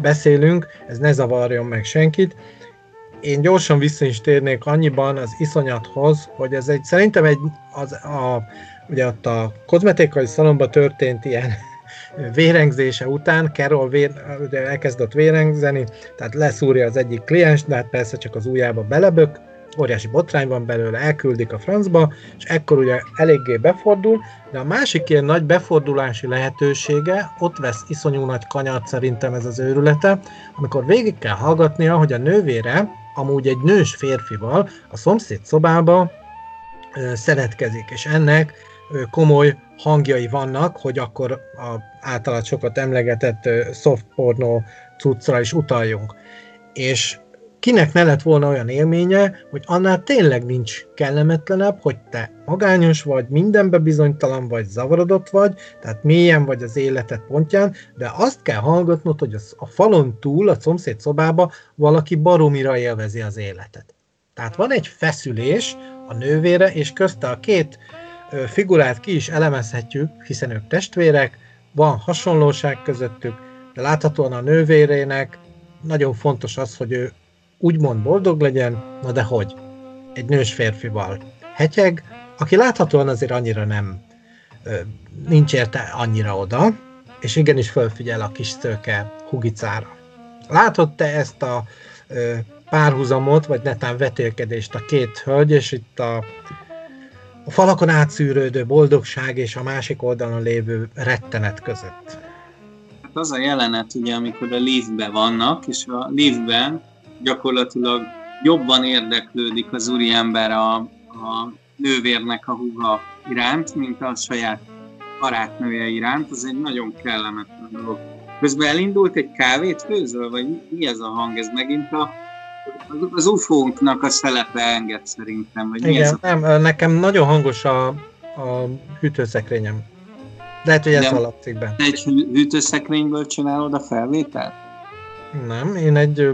beszélünk, ez ne zavarjon meg senkit. Én gyorsan vissza is térnék annyiban az iszonyathoz, hogy ez egy, szerintem egy, az, a, ugye ott a kozmetikai szalomba történt ilyen vérengzése után, Carol vér, ugye elkezdett vérengzeni, tehát leszúrja az egyik kliens, de hát persze csak az ujjába belebök, óriási botrány van belőle, elküldik a francba, és ekkor ugye eléggé befordul, de a másik ilyen nagy befordulási lehetősége, ott vesz iszonyú nagy kanyart szerintem ez az őrülete, amikor végig kell hallgatnia, hogy a nővére, amúgy egy nős férfival a szomszéd szobába szeretkezik, és ennek komoly hangjai vannak, hogy akkor a általad sokat emlegetett soft porno cuccra is utaljunk. És kinek ne lett volna olyan élménye, hogy annál tényleg nincs kellemetlenebb, hogy te magányos vagy, mindenbe bizonytalan vagy, zavarodott vagy, tehát mélyen vagy az életed pontján, de azt kell hallgatnod, hogy a falon túl, a szomszéd szobába valaki baromira élvezi az életet. Tehát van egy feszülés a nővére, és közte a két figurát ki is elemezhetjük, hiszen ők testvérek, van hasonlóság közöttük, de láthatóan a nővérének nagyon fontos az, hogy ő úgymond boldog legyen, na de hogy? Egy nős férfival. Hetyeg, aki láthatóan azért annyira nem, nincs érte annyira oda, és igenis fölfigyel a kis szőke hugicára. Látod te ezt a párhuzamot, vagy netán vetélkedést a két hölgy, és itt a, a falakon átszűrődő boldogság és a másik oldalon lévő rettenet között. Hát az a jelenet, ugye, amikor a liftben vannak, és a liftben gyakorlatilag jobban érdeklődik az úriember a, a nővérnek a húga iránt, mint a saját barátnője iránt, az egy nagyon kellemetlen dolog. Közben elindult egy kávét főzöl, vagy mi ez a hang? Ez megint a, az ufónknak a szelepe enged szerintem. Vagy Igen, mi ez a... nem, nekem nagyon hangos a, a hűtőszekrényem. Lehet, hogy ez a lapcikben. Egy hűtőszekrényből csinálod a felvételt? Nem, én egy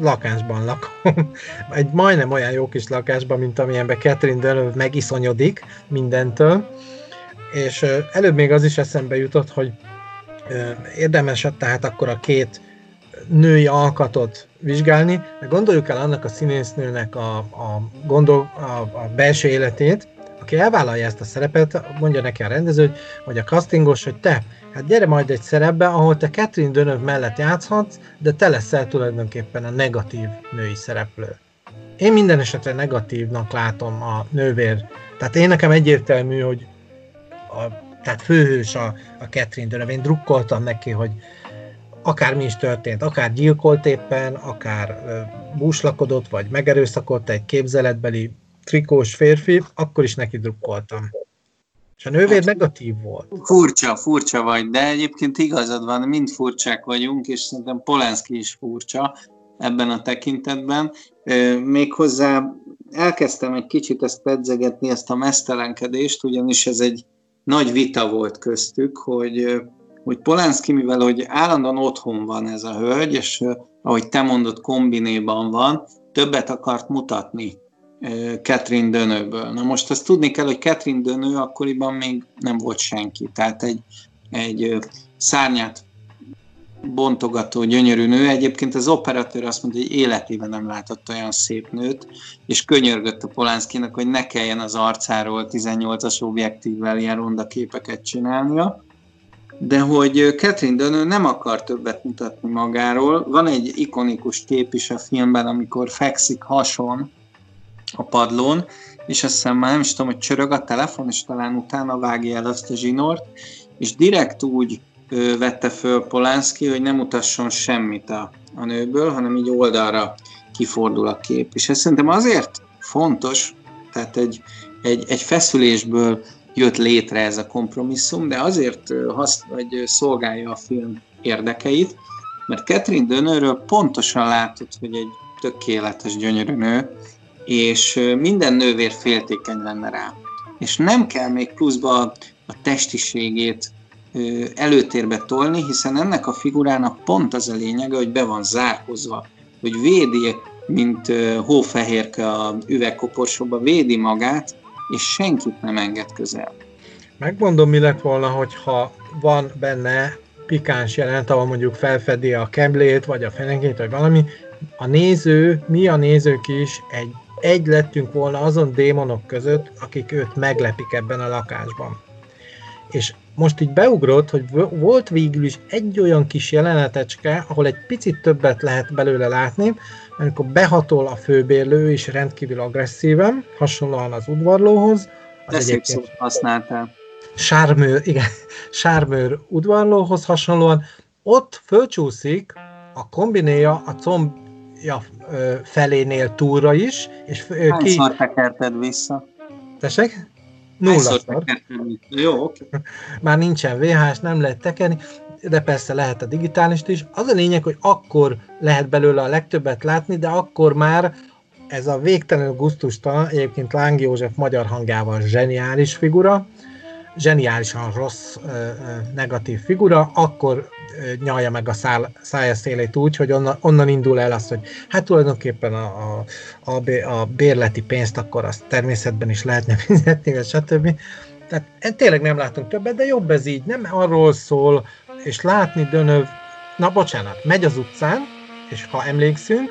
lakásban lakom. Egy majdnem olyan jó kis lakásban, mint amilyenben Catherine Deneuve megiszonyodik mindentől. És előbb még az is eszembe jutott, hogy érdemes tehát akkor a két női alkatot vizsgálni, de gondoljuk el annak a színésznőnek a, a, gondol, a, a belső életét, aki elvállalja ezt a szerepet, mondja neki a rendező, vagy a castingos, hogy te, hát gyere majd egy szerepbe, ahol te Catherine Deneuve mellett játszhatsz, de te leszel tulajdonképpen a negatív női szereplő. Én minden esetre negatívnak látom a nővér. Tehát én nekem egyértelmű, hogy a, tehát főhős a, a Catherine Deneuve. Én drukkoltam neki, hogy akármi is történt, akár gyilkolt éppen, akár búslakodott, vagy megerőszakolt egy képzeletbeli trikós férfi, akkor is neki drukkoltam. És a nővér hát, negatív volt. Furcsa, furcsa vagy, de egyébként igazad van, mind furcsák vagyunk, és szerintem Polanski is furcsa ebben a tekintetben. Méghozzá elkezdtem egy kicsit ezt pedzegetni, ezt a mesztelenkedést, ugyanis ez egy nagy vita volt köztük, hogy, hogy Polanski, mivel hogy állandóan otthon van ez a hölgy, és ahogy te mondod, kombinéban van, többet akart mutatni Catherine Dönőből. Na most azt tudni kell, hogy Catherine Dönő akkoriban még nem volt senki, tehát egy, egy szárnyát bontogató, gyönyörű nő. Egyébként az operatőr azt mondta, hogy életében nem látott olyan szép nőt, és könyörgött a Polánszkinak, hogy ne kelljen az arcáról 18-as objektívvel ilyen ronda képeket csinálnia. De hogy Catherine Dönő nem akar többet mutatni magáról. Van egy ikonikus kép is a filmben, amikor fekszik hason, a padlón, és azt hiszem már nem is tudom, hogy csörög a telefon, és talán utána vágja el azt a zsinort, és direkt úgy ő, vette föl Polánszki, hogy nem mutasson semmit a, a nőből, hanem így oldalra kifordul a kép. És ez szerintem azért fontos, tehát egy, egy, egy feszülésből jött létre ez a kompromisszum, de azért hasz, vagy szolgálja a film érdekeit, mert Catherine Dönőről pontosan látod, hogy egy tökéletes, gyönyörű nő, és minden nővér féltékeny lenne rá. És nem kell még pluszba a testiségét előtérbe tolni, hiszen ennek a figurának pont az a lényege, hogy be van zárkozva, hogy védi, mint hófehérke a üvegkoporsóba, védi magát, és senkit nem enged közel. Megmondom, mi lett volna, hogyha van benne pikáns jelent, ahol mondjuk felfedi a kemblét, vagy a fenekét, vagy valami, a néző, mi a nézők is egy egy lettünk volna azon démonok között, akik őt meglepik ebben a lakásban. És most így beugrott, hogy volt végül is egy olyan kis jelenetecske, ahol egy picit többet lehet belőle látni, amikor behatol a főbérlő is rendkívül agresszíven, hasonlóan az udvarlóhoz. Az De szép szót használtál. Sármőr, igen, sármőr udvarlóhoz hasonlóan. Ott fölcsúszik a kombinéja a comb ja, felénél túlra is. És Hányszor ki... tekerted vissza? Tessék? Nulla. Jó, oké. Okay. Már nincsen VHS, nem lehet tekerni, de persze lehet a digitális is. Az a lényeg, hogy akkor lehet belőle a legtöbbet látni, de akkor már ez a végtelenül gusztustalan, egyébként Láng József magyar hangjával zseniális figura, zseniálisan rossz, negatív figura, akkor nyalja meg a szál, szája szélét úgy, hogy onnan, onnan indul el az, hogy hát tulajdonképpen a, a, a, a bérleti pénzt akkor azt természetben is lehetne fizetni, stb. Tehát tényleg nem látunk többet, de jobb ez így, nem arról szól, és látni Dönöv, na bocsánat, megy az utcán, és ha emlékszünk,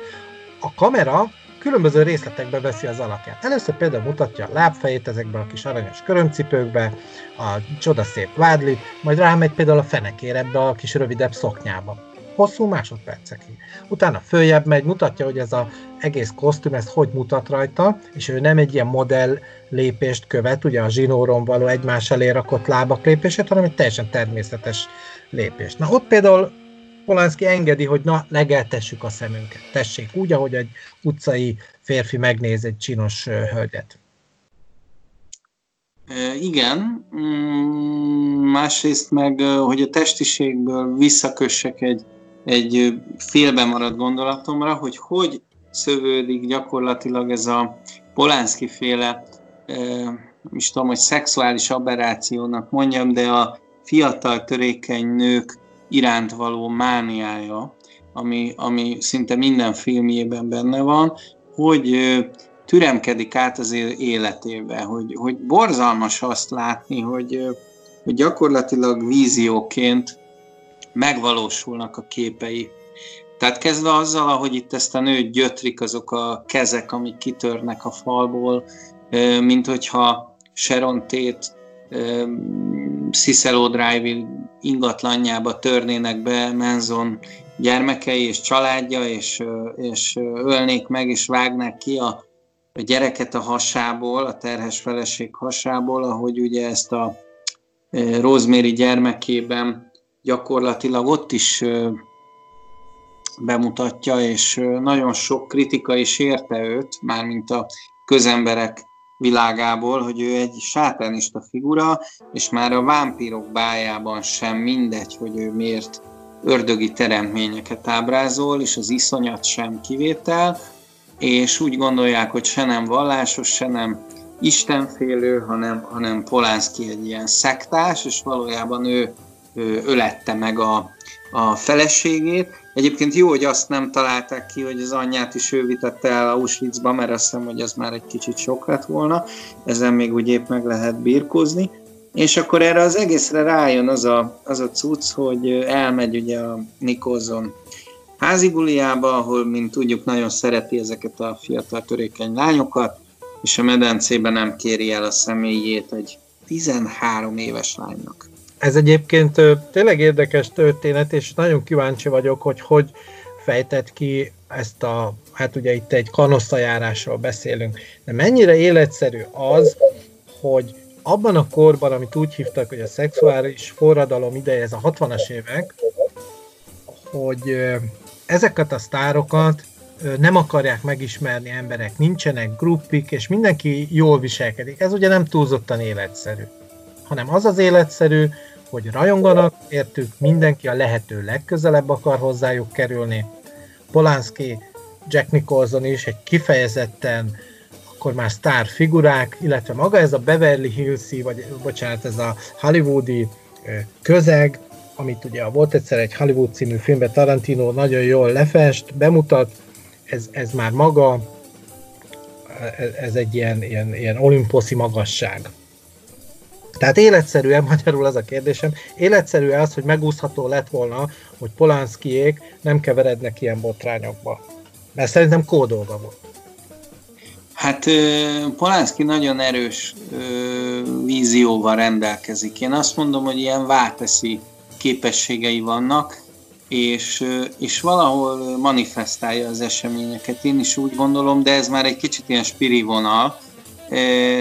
a kamera különböző részletekbe veszi az alakját. Először például mutatja a lábfejét ezekben a kis aranyos körömcipőkbe, a csodaszép vádlit, majd rámegy például a fenekére ebbe a kis rövidebb szoknyába. Hosszú másodpercekig. Utána följebb megy, mutatja, hogy ez az egész kosztüm, ez hogy mutat rajta, és ő nem egy ilyen modell lépést követ, ugye a zsinóron való egymás elé rakott lábak lépését, hanem egy teljesen természetes lépést. Na ott például Polanski engedi, hogy na, legeltessük a szemünket. Tessék, úgy, ahogy egy utcai férfi megnéz egy csinos hölgyet. Igen, mm, másrészt meg, hogy a testiségből visszakössek egy, egy félbe maradt gondolatomra, hogy hogy szövődik gyakorlatilag ez a Polánszki féle, e, is tudom, hogy szexuális aberrációnak mondjam, de a fiatal törékeny nők iránt való mániája, ami, ami szinte minden filmjében benne van, hogy türemkedik át az életébe, hogy, hogy borzalmas azt látni, hogy, hogy gyakorlatilag vízióként megvalósulnak a képei. Tehát kezdve azzal, ahogy itt ezt a nőt gyötrik azok a kezek, amik kitörnek a falból, mint hogyha Sharon Tate Cicero Drive ingatlanjába törnének be Manson gyermekei és családja, és, és ölnék meg, és vágnák ki a, a gyereket a hasából, a terhes feleség hasából, ahogy ugye ezt a Rosemary gyermekében gyakorlatilag ott is bemutatja, és nagyon sok kritika is érte őt, mármint a közemberek világából, hogy ő egy sátánista figura, és már a vámpírok bájában sem mindegy, hogy ő miért ördögi teremtményeket ábrázol, és az iszonyat sem kivétel, és úgy gondolják, hogy se nem vallásos, se nem istenfélő, hanem, hanem Polánszki egy ilyen szektás, és valójában ő, ő ölette meg a, a feleségét. Egyébként jó, hogy azt nem találták ki, hogy az anyját is ő vitette el Auschwitzba, mert azt hiszem, hogy az már egy kicsit sok lett volna. Ezen még úgy épp meg lehet birkózni. És akkor erre az egészre rájön az a, az a cucc, hogy elmegy ugye a Nikolson házi buliába, ahol, mint tudjuk, nagyon szereti ezeket a fiatal törékeny lányokat, és a medencében nem kéri el a személyét egy 13 éves lánynak. Ez egyébként tényleg érdekes történet, és nagyon kíváncsi vagyok, hogy hogy fejtett ki ezt a, hát ugye itt egy kanosszajárásról beszélünk, de mennyire életszerű az, hogy abban a korban, amit úgy hívtak, hogy a szexuális forradalom ideje, ez a 60-as évek, hogy ezeket a sztárokat nem akarják megismerni emberek, nincsenek gruppik, és mindenki jól viselkedik. Ez ugye nem túlzottan életszerű, hanem az az életszerű, hogy rajonganak, értük, mindenki a lehető legközelebb akar hozzájuk kerülni. Polanski, Jack Nicholson is egy kifejezetten akkor már sztár figurák, illetve maga ez a Beverly Hills-i, vagy bocsánat, ez a hollywoodi közeg, amit ugye volt egyszer egy Hollywood című filmben Tarantino nagyon jól lefest, bemutat, ez, ez már maga, ez egy ilyen, ilyen, ilyen olimposzi magasság. Tehát életszerűen, magyarul az a kérdésem, életszerű az, hogy megúszható lett volna, hogy Polánszkiék nem keverednek ilyen botrányokba. Mert szerintem kódolga volt. Hát Polánszki nagyon erős vízióval rendelkezik. Én azt mondom, hogy ilyen válteszi képességei vannak, és, és valahol manifestálja az eseményeket. Én is úgy gondolom, de ez már egy kicsit ilyen spiri vonal,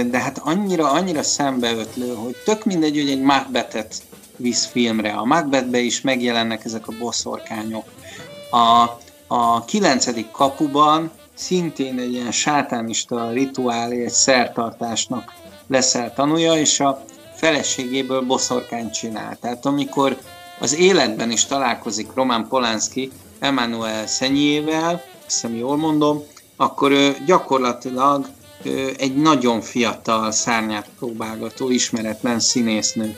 de hát annyira, annyira szembeötlő, hogy tök mindegy, hogy egy Macbethet visz filmre. A Macbethbe is megjelennek ezek a boszorkányok. A, a kilencedik kapuban szintén egy ilyen sátánista rituálé, egy szertartásnak leszel tanulja, és a feleségéből boszorkányt csinál. Tehát amikor az életben is találkozik Roman Polanski Emmanuel Szenyével, hiszem jól mondom, akkor ő gyakorlatilag egy nagyon fiatal szárnyát próbálgató, ismeretlen színésznő.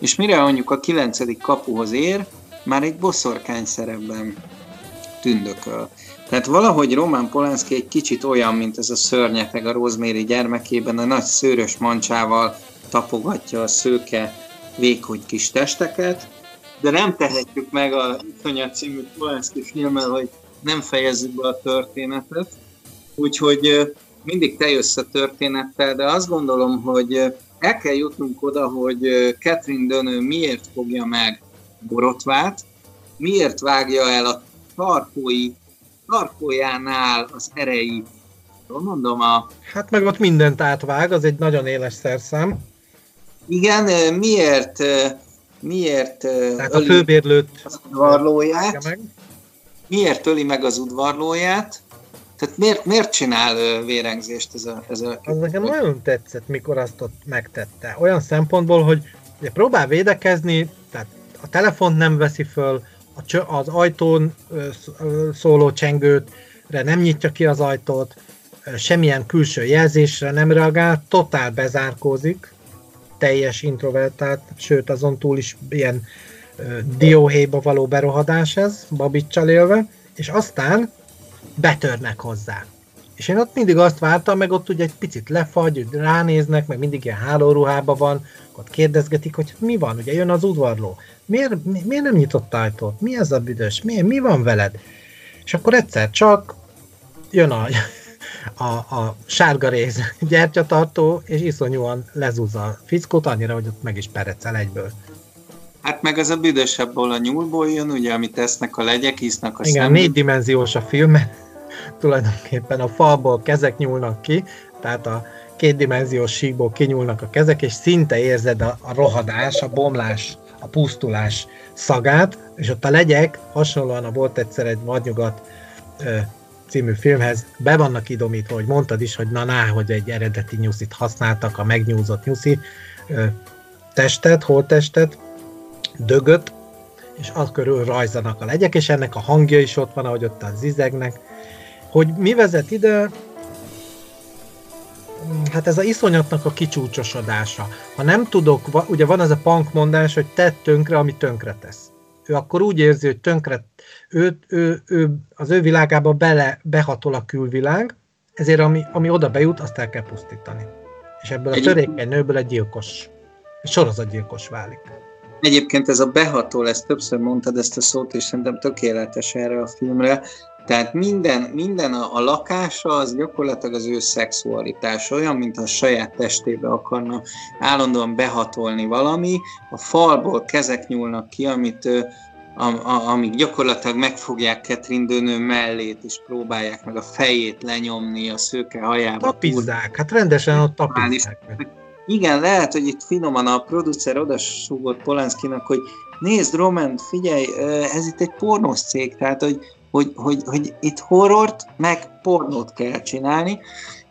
És mire mondjuk a kilencedik kapuhoz ér, már egy boszorkány szerepben tündököl. Tehát valahogy Roman Polanski egy kicsit olyan, mint ez a szörnyeteg a Rosemary gyermekében, a nagy szőrös mancsával tapogatja a szőke vékony kis testeket, de nem tehetjük meg a Iszonyat című Polanski filmmel, hogy nem fejezzük be a történetet. Úgyhogy mindig te jössz a történettel, de azt gondolom, hogy el kell jutnunk oda, hogy Catherine Dönő miért fogja meg Borotvát, miért vágja el a tarkói, tarkójánál az erei, mondom a... Hát meg ott mindent átvág, az egy nagyon éles szerszám. Igen, miért miért Tehát a főbérlőt az udvarlóját, meg. miért öli meg az udvarlóját, tehát miért, miért csinál vérengzést ez a... Ez a az nekem nagyon tetszett, mikor azt ott megtette. Olyan szempontból, hogy ugye próbál védekezni, tehát a telefont nem veszi föl, az ajtón szóló csengőt, nem nyitja ki az ajtót, semmilyen külső jelzésre nem reagál, totál bezárkózik, teljes introvertált, sőt azon túl is ilyen dióhéjba való berohadás ez, babicsal élve, és aztán betörnek hozzá. És én ott mindig azt vártam, meg ott ugye egy picit lefagy, ránéznek, meg mindig ilyen hálóruhában van, ott kérdezgetik, hogy mi van, ugye jön az udvarló. Miért, mi, miért nem nyitott ajtót? Mi ez a büdös? Mi, mi van veled? És akkor egyszer csak jön a, a, a sárga rész gyertyatartó, és iszonyúan lezúzza a fickót, annyira, hogy ott meg is perecel egyből. Hát meg az a büdösebből a nyúlból jön, ugye, amit tesznek a legyek, hisznek a Igen, szemben. dimenziós a film, tulajdonképpen a falból kezek nyúlnak ki, tehát a kétdimenziós síkból kinyúlnak a kezek, és szinte érzed a, a rohadás, a bomlás, a pusztulás szagát, és ott a legyek, hasonlóan a volt egyszer egy vadnyugat című filmhez, be vannak idomítva, hogy mondtad is, hogy na, na hogy egy eredeti nyuszit használtak, a megnyúzott nyuszi testet, holttestet, dögöt, és az körül rajzanak a legyek, és ennek a hangja is ott van, ahogy ott a zizegnek. Hogy mi vezet ide, hát ez a iszonyatnak a kicsúcsosodása. Ha nem tudok, ugye van ez a punk mondás, hogy tett tönkre, ami tönkre tesz. Ő akkor úgy érzi, hogy tönkre, ő, ő, ő, az ő világába bele, behatol a külvilág, ezért ami, ami oda bejut, azt el kell pusztítani. És ebből a törékeny nőből egy gyilkos, egy sorozatgyilkos válik. Egyébként ez a behatol, ezt többször mondtad ezt a szót, és szerintem tökéletes erre a filmre. Tehát minden, minden a, a lakása az gyakorlatilag az ő szexualitás, olyan, mint a saját testébe akarna állandóan behatolni valami. A falból kezek nyúlnak ki, amit a, a, amik gyakorlatilag megfogják Catherine Dönő mellét, és próbálják meg a fejét lenyomni a szőke hajába. Tapizzák, hát rendesen ott tapizzák. Igen, lehet, hogy itt finoman a producer odasúgott Polanskinak, hogy nézd, Roman, figyelj, ez itt egy pornós cég, tehát hogy, hogy, hogy, hogy itt horrort, meg pornót kell csinálni.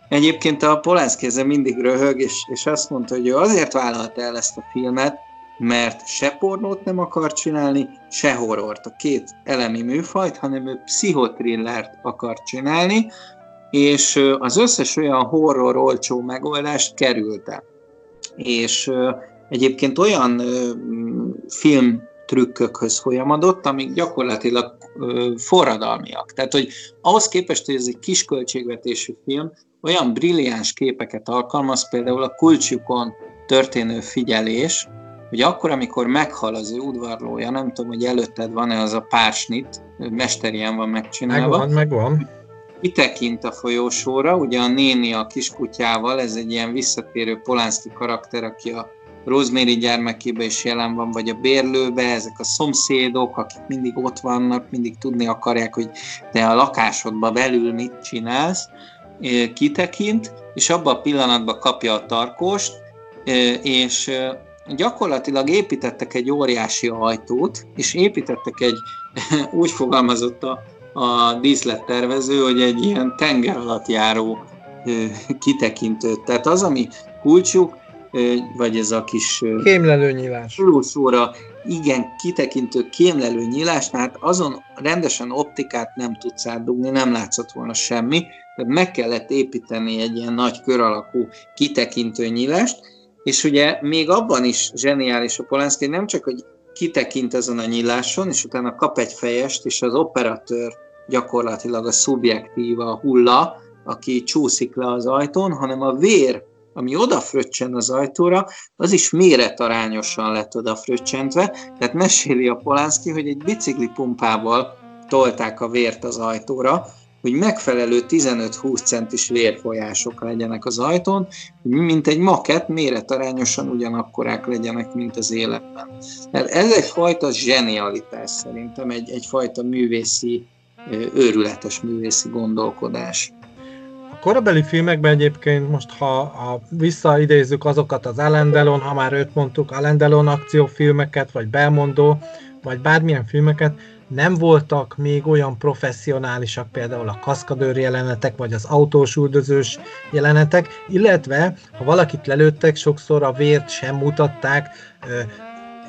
Egyébként a Polanski ezzel mindig röhög, és, és azt mondta, hogy ő azért vállalta el ezt a filmet, mert se pornót nem akar csinálni, se horrort, a két elemi műfajt, hanem ő pszichotrillert akar csinálni, és az összes olyan horror olcsó megoldást kerülte és egyébként olyan film trükkökhöz folyamodott, amik gyakorlatilag forradalmiak. Tehát, hogy ahhoz képest, hogy ez egy kis költségvetésű film, olyan brilliáns képeket alkalmaz, például a kulcsukon történő figyelés, hogy akkor, amikor meghal az ő udvarlója, nem tudom, hogy előtted van-e az a pársnit, mesterien van megcsinálva. Megvan, megvan kitekint a folyósóra, ugye a néni a kiskutyával, ez egy ilyen visszatérő Polánszki karakter, aki a Rosemary gyermekébe is jelen van, vagy a bérlőbe, ezek a szomszédok, akik mindig ott vannak, mindig tudni akarják, hogy te a lakásodba belül mit csinálsz, kitekint, és abban a pillanatban kapja a tarkost, és gyakorlatilag építettek egy óriási ajtót, és építettek egy, úgy fogalmazott a a díszlettervező, hogy egy ilyen tenger alatt járó kitekintőt. Tehát az, ami kulcsuk, vagy ez a kis kémlelő nyílás. Túlszóra, igen, kitekintő kémlelő nyílás, tehát azon rendesen optikát nem tudsz átdugni, nem látszott volna semmi, tehát meg kellett építeni egy ilyen nagy kör alakú kitekintő nyílást, és ugye még abban is zseniális a Polanski, nem csak, hogy kitekint ezen a nyíláson, és utána kap egy fejest, és az operatőr gyakorlatilag a szubjektíva, hulla, aki csúszik le az ajtón, hanem a vér, ami odafröccsen az ajtóra, az is méretarányosan lett odafröccsentve, tehát meséli a Polánszki, hogy egy bicikli pumpával tolták a vért az ajtóra, hogy megfelelő 15-20 centis vérfolyások legyenek az ajtón, mint egy maket méretarányosan ugyanakkorák legyenek, mint az életben. Ez egyfajta zsenialitás szerintem, egy, egyfajta művészi őrületes művészi gondolkodás. A korabeli filmekben egyébként most, ha, ha visszaidézzük azokat az Alain Delon, ha már őt mondtuk, Alain Delon akciófilmeket, vagy Belmondó, vagy bármilyen filmeket, nem voltak még olyan professzionálisak, például a kaszkadőr jelenetek, vagy az autós üldözős jelenetek, illetve ha valakit lelőttek, sokszor a vért sem mutatták.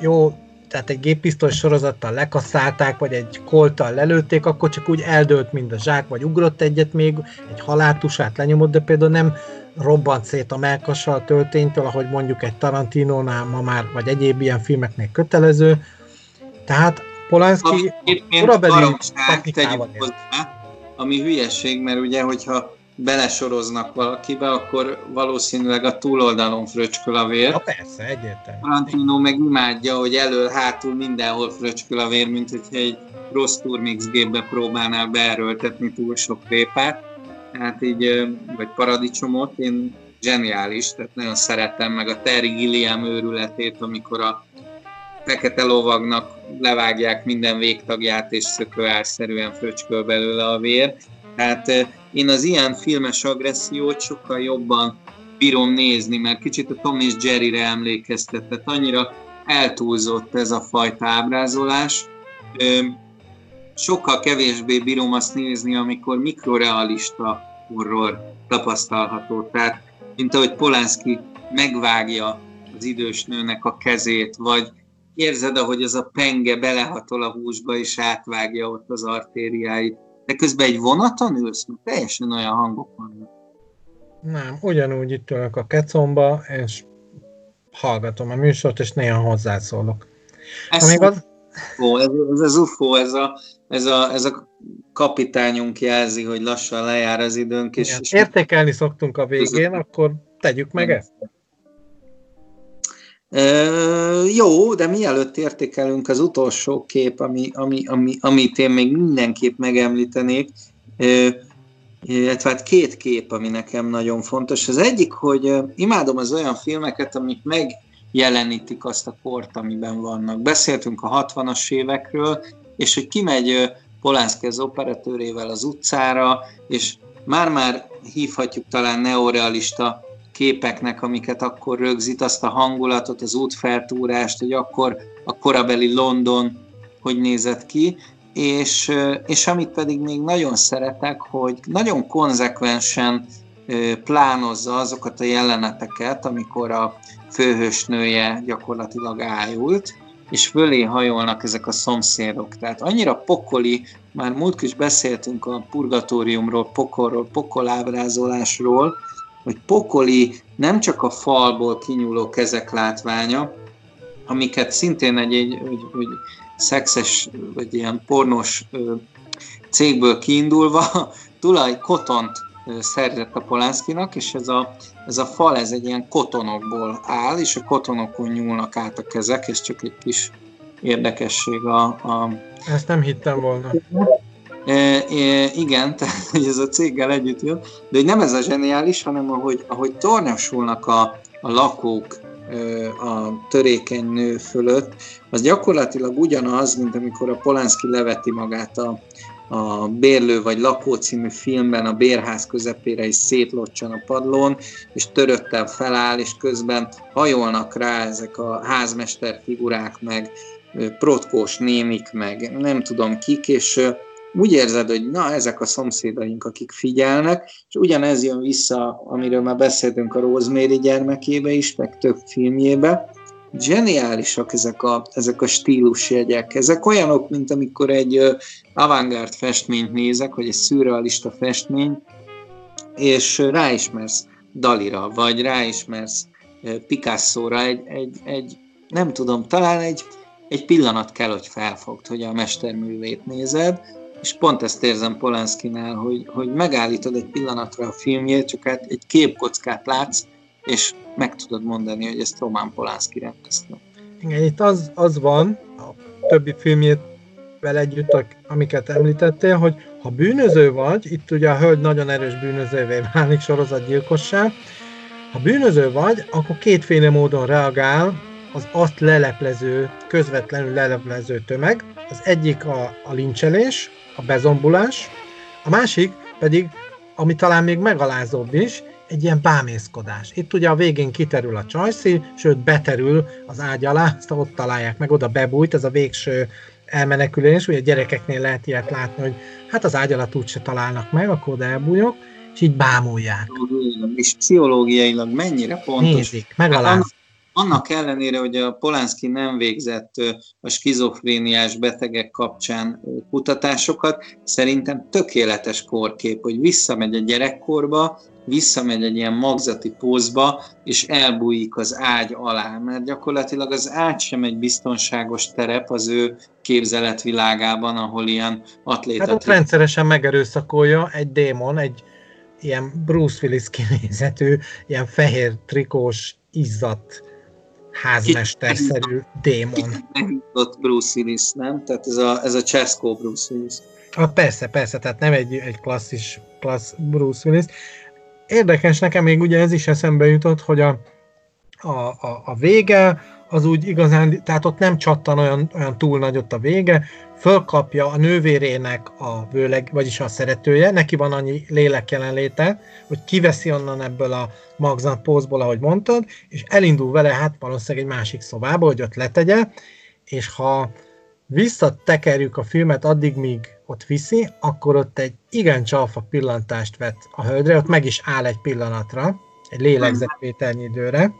Jó, tehát egy géppisztoly sorozattal lekasszálták, vagy egy kolttal lelőtték, akkor csak úgy eldőlt mind a zsák, vagy ugrott egyet még, egy haláltusát lenyomott, de például nem robbant szét a melkassal a tölténytől, ahogy mondjuk egy Tarantinónál ma már, vagy egyéb ilyen filmeknél kötelező. Tehát Polanski korabeli technikával hozzá, ami hülyeség, mert ugye, hogyha belesoroznak valakibe, akkor valószínűleg a túloldalon fröcsköl a vér. Ja, persze, egyértelmű. Tarantino meg imádja, hogy elől-hátul mindenhol fröcsköl a vér, mint hogyha egy rossz turmix gépbe próbálnál beerőltetni túl sok répát. Tehát így, vagy paradicsomot, én zseniális, tehát nagyon szeretem, meg a Terry Gilliam őrületét, amikor a fekete lovagnak levágják minden végtagját, és szökőárszerűen fröcsköl belőle a vér. Tehát én az ilyen filmes agressziót sokkal jobban bírom nézni, mert kicsit a Tom és Jerryre emlékeztet, tehát annyira eltúlzott ez a fajta ábrázolás. Sokkal kevésbé bírom azt nézni, amikor mikrorealista horror tapasztalható. Tehát, mint ahogy Polanski megvágja az idős nőnek a kezét, vagy érzed, ahogy az a penge belehatol a húsba, és átvágja ott az artériáit de közben egy vonaton ülsz, teljesen olyan hangok vannak. Nem, ugyanúgy itt ülök a kecomba, és hallgatom a műsort, és néha hozzászólok. Ez, Amíg az... UFO, ez, ez az UFO, ez a, ez, a, ez a kapitányunk jelzi, hogy lassan lejár az időnk. És, Igen, és értékelni szoktunk a végén, akkor tegyük meg ezt. Jó, de mielőtt értékelünk az utolsó kép, ami, ami, ami, amit én még mindenképp megemlítenék, illetve hát két kép, ami nekem nagyon fontos. Az egyik, hogy imádom az olyan filmeket, amik megjelenítik azt a kort, amiben vannak. Beszéltünk a 60-as évekről, és hogy kimegy Polánszki az operatőrével az utcára, és már-már hívhatjuk talán neorealista képeknek, amiket akkor rögzít, azt a hangulatot, az útfeltúrást, hogy akkor a korabeli London hogy nézett ki, és, és amit pedig még nagyon szeretek, hogy nagyon konzekvensen plánozza azokat a jeleneteket, amikor a főhősnője gyakorlatilag ájult, és fölé hajolnak ezek a szomszédok. Tehát annyira pokoli, már múlt is beszéltünk a purgatóriumról, pokolról, pokolábrázolásról, hogy pokoli nem csak a falból kinyúló kezek látványa, amiket szintén egy, egy, egy, egy szexes, vagy ilyen pornos cégből kiindulva tulaj kotont szerzett a Polánszkinak, és ez a, ez a fal, ez egy ilyen kotonokból áll, és a kotonokon nyúlnak át a kezek, és csak egy kis érdekesség a... a... Ezt nem hittem volna. E, e, igen, tehát ez a céggel együtt jön, de hogy nem ez a zseniális, hanem ahogy, ahogy tornyosulnak a, a lakók a törékeny nő fölött, az gyakorlatilag ugyanaz, mint amikor a Polanski leveti magát a, a Bérlő vagy Lakó című filmben a bérház közepére is szétlocsan a padlón, és töröttel feláll, és közben hajolnak rá ezek a házmester figurák, meg protkós némik, meg nem tudom kik, és úgy érzed, hogy na, ezek a szomszédaink, akik figyelnek, és ugyanez jön vissza, amiről már beszéltünk a Rosemary gyermekébe is, meg több filmjébe, zseniálisak ezek a, ezek a stílusjegyek. Ezek olyanok, mint amikor egy avantgárd festményt nézek, vagy egy szürrealista festmény, és ráismersz Dalira, vagy ráismersz Picasso-ra, egy, egy, egy, nem tudom, talán egy, egy pillanat kell, hogy felfogd, hogy a mesterművét nézed, és pont ezt érzem Polanszkinál, hogy, hogy megállítod egy pillanatra a filmjét, csak hát egy képkockát látsz, és meg tudod mondani, hogy ezt Roman Polanski rendezte. Igen, itt az, az van, a többi filmjét vele együtt, amiket említettél, hogy ha bűnöző vagy, itt ugye a hölgy nagyon erős bűnözővé válik sorozatgyilkossá, ha bűnöző vagy, akkor kétféle módon reagál az azt leleplező, közvetlenül leleplező tömeg. Az egyik a, a lincselés, a bezombulás, a másik pedig, ami talán még megalázóbb is, egy ilyen bámészkodás. Itt ugye a végén kiterül a csajszi, sőt beterül az ágy alá, azt ott találják meg, oda bebújt, ez a végső elmenekülés, ugye a gyerekeknél lehet ilyet látni, hogy hát az ágy alatt úgyse találnak meg, akkor oda elbújok, és így bámulják. És pszichológiailag mennyire pontos. Nézik, megaláz. Annak ellenére, hogy a Polanski nem végzett a skizofréniás betegek kapcsán kutatásokat, szerintem tökéletes korkép, hogy visszamegy a gyerekkorba, visszamegy egy ilyen magzati pózba, és elbújik az ágy alá, mert gyakorlatilag az ágy sem egy biztonságos terep az ő képzeletvilágában, ahol ilyen atléta... Hát ott rendszeresen megerőszakolja egy démon, egy ilyen Bruce Willis kinézetű, ilyen fehér trikós, izzadt házmesterszerű démon. Megízott Bruce Willis, nem? Tehát ez a, ez a Cesco Bruce Willis. Ah, persze, persze, tehát nem egy, egy klasszis, klassz Bruce Willis. Érdekes nekem még ugye ez is eszembe jutott, hogy a, a, a, a vége az úgy igazán, tehát ott nem csattan olyan, olyan túl nagy ott a vége, fölkapja a nővérének a vőleg, vagyis a szeretője, neki van annyi lélek jelenléte, hogy kiveszi onnan ebből a magzat pózból, ahogy mondtad, és elindul vele hát valószínűleg egy másik szobába, hogy ott letegye, és ha visszatekerjük a filmet addig, míg ott viszi, akkor ott egy igen csalfa pillantást vet a hölgyre, ott meg is áll egy pillanatra, egy lélegzetvételnyi időre,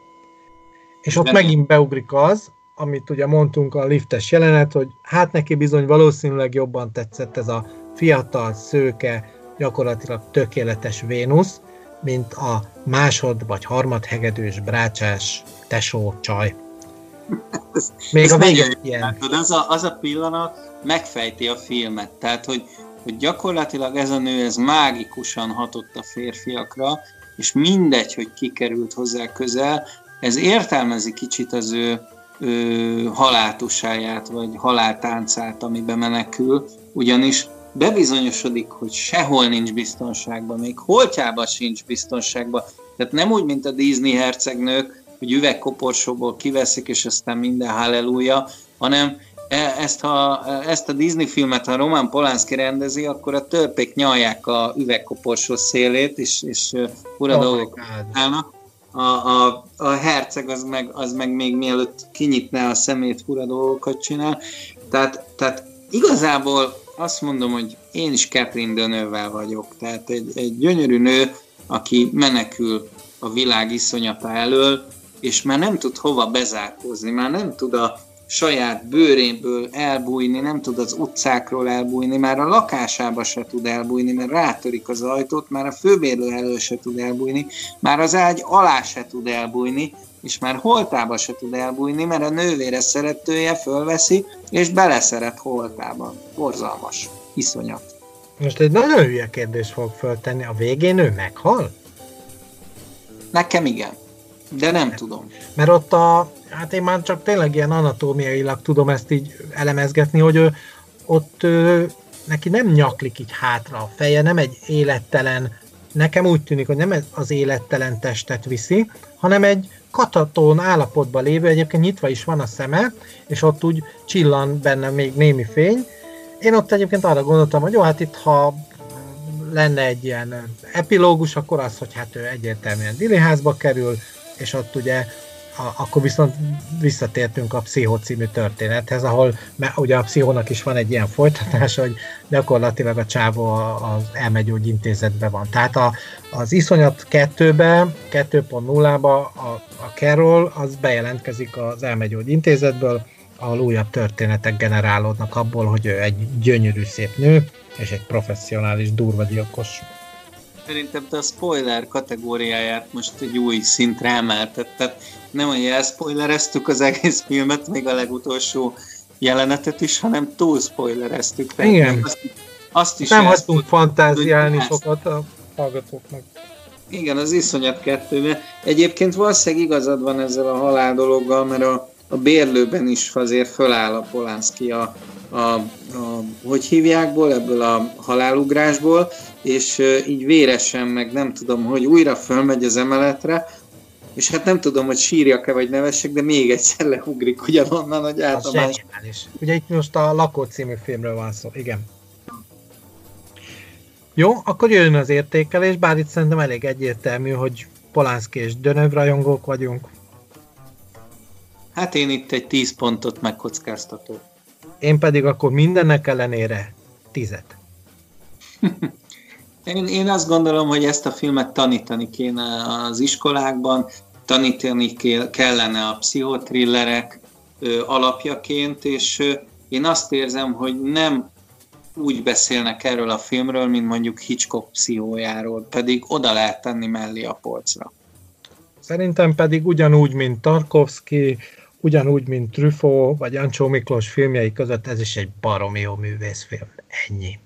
és ott megint beugrik az, amit ugye mondtunk a liftes jelenet, hogy hát neki bizony valószínűleg jobban tetszett ez a fiatal, szőke, gyakorlatilag tökéletes Vénusz, mint a másod vagy harmad hegedős, brácsás, tesó, csaj. Még ez a végén ilyen. Az a, az a pillanat megfejti a filmet, tehát hogy, hogy gyakorlatilag ez a nő ez mágikusan hatott a férfiakra, és mindegy, hogy kikerült hozzá közel, ez értelmezi kicsit az ő, ő haláltusáját, vagy haláltáncát, amiben menekül, ugyanis bebizonyosodik, hogy sehol nincs biztonságban, még holtjában sincs biztonságban. Tehát nem úgy, mint a Disney hercegnők, hogy üvegkoporsóból kiveszik, és aztán minden halleluja, hanem e, ezt, ha, ezt a Disney filmet, ha Roman Polanski rendezi, akkor a törpék nyalják a üvegkoporsó szélét, és, és ura oh dolgok állnak a, a, a herceg az meg, az meg még mielőtt kinyitná a szemét, fura dolgokat csinál. Tehát, tehát igazából azt mondom, hogy én is Catherine Dönővel vagyok. Tehát egy, egy gyönyörű nő, aki menekül a világ iszonyata elől, és már nem tud hova bezárkózni, már nem tud a saját bőréből elbújni, nem tud az utcákról elbújni, már a lakásába se tud elbújni, mert rátörik az ajtót, már a főbérlő elől se tud elbújni, már az ágy alá se tud elbújni, és már holtába se tud elbújni, mert a nővére szeretője fölveszi, és beleszeret holtába. Borzalmas. Iszonyat. Most egy nagyon hülye kérdés fog föltenni. A végén ő meghal? Nekem igen. De nem tudom. Mert ott a, hát én már csak tényleg ilyen anatómiailag tudom ezt így elemezgetni, hogy ő, ott ő, neki nem nyaklik így hátra a feje, nem egy élettelen, nekem úgy tűnik, hogy nem az élettelen testet viszi, hanem egy katatón állapotban lévő, egyébként nyitva is van a szeme, és ott úgy csillan benne még némi fény. Én ott egyébként arra gondoltam, hogy jó, hát itt ha lenne egy ilyen epilógus, akkor az, hogy hát ő egyértelműen diliházba kerül, és ott ugye a, akkor viszont visszatértünk a Pszichó című történethez, ahol mert ugye a Pszichónak is van egy ilyen folytatása, hogy gyakorlatilag a csávó az elmegyógyintézetben van. Tehát a, az iszonyat 2-be, 2.0-ba a, a Carol az bejelentkezik az elmegyógyintézetből, ahol újabb történetek generálódnak abból, hogy ő egy gyönyörű szép nő, és egy professzionális durva gyilkos. Szerintem te a spoiler kategóriáját most egy új szintre emeltetted. Nem, hogy elspoilereztük az egész filmet, még a legutolsó jelenetet is, hanem túl spoilereztük. Igen. Azt, azt is Nem hagytunk fantáziálni sokat a hallgatóknak. Igen, az iszonyat kettőben. Egyébként valószínűleg igazad van ezzel a halál dologgal, mert a, a bérlőben is azért föláll a Polánszki a, a, a, hogy hívjákból, ebből a halálugrásból, és így véresen, meg nem tudom, hogy újra fölmegy az emeletre, és hát nem tudom, hogy sírjak-e vagy nevessek, de még egyszer leugrik ugyanonnan, hogy át a más... Ugye itt most a Lakó című filmről van szó, igen. Jó, akkor jön az értékelés, bár itt szerintem elég egyértelmű, hogy Polánszki és Dönöv rajongók vagyunk. Hát én itt egy 10 pontot megkockáztatok. Én pedig akkor mindennek ellenére tizet. Én, én azt gondolom, hogy ezt a filmet tanítani kéne az iskolákban, tanítani kellene a pszichotrillerek alapjaként, és én azt érzem, hogy nem úgy beszélnek erről a filmről, mint mondjuk Hitchcock pszichójáról, pedig oda lehet tenni mellé a polcra. Szerintem pedig ugyanúgy, mint Tarkovsky, ugyanúgy, mint Truffaut vagy Ancsó Miklós filmjei között, ez is egy baromi jó művészfilm. Ennyi.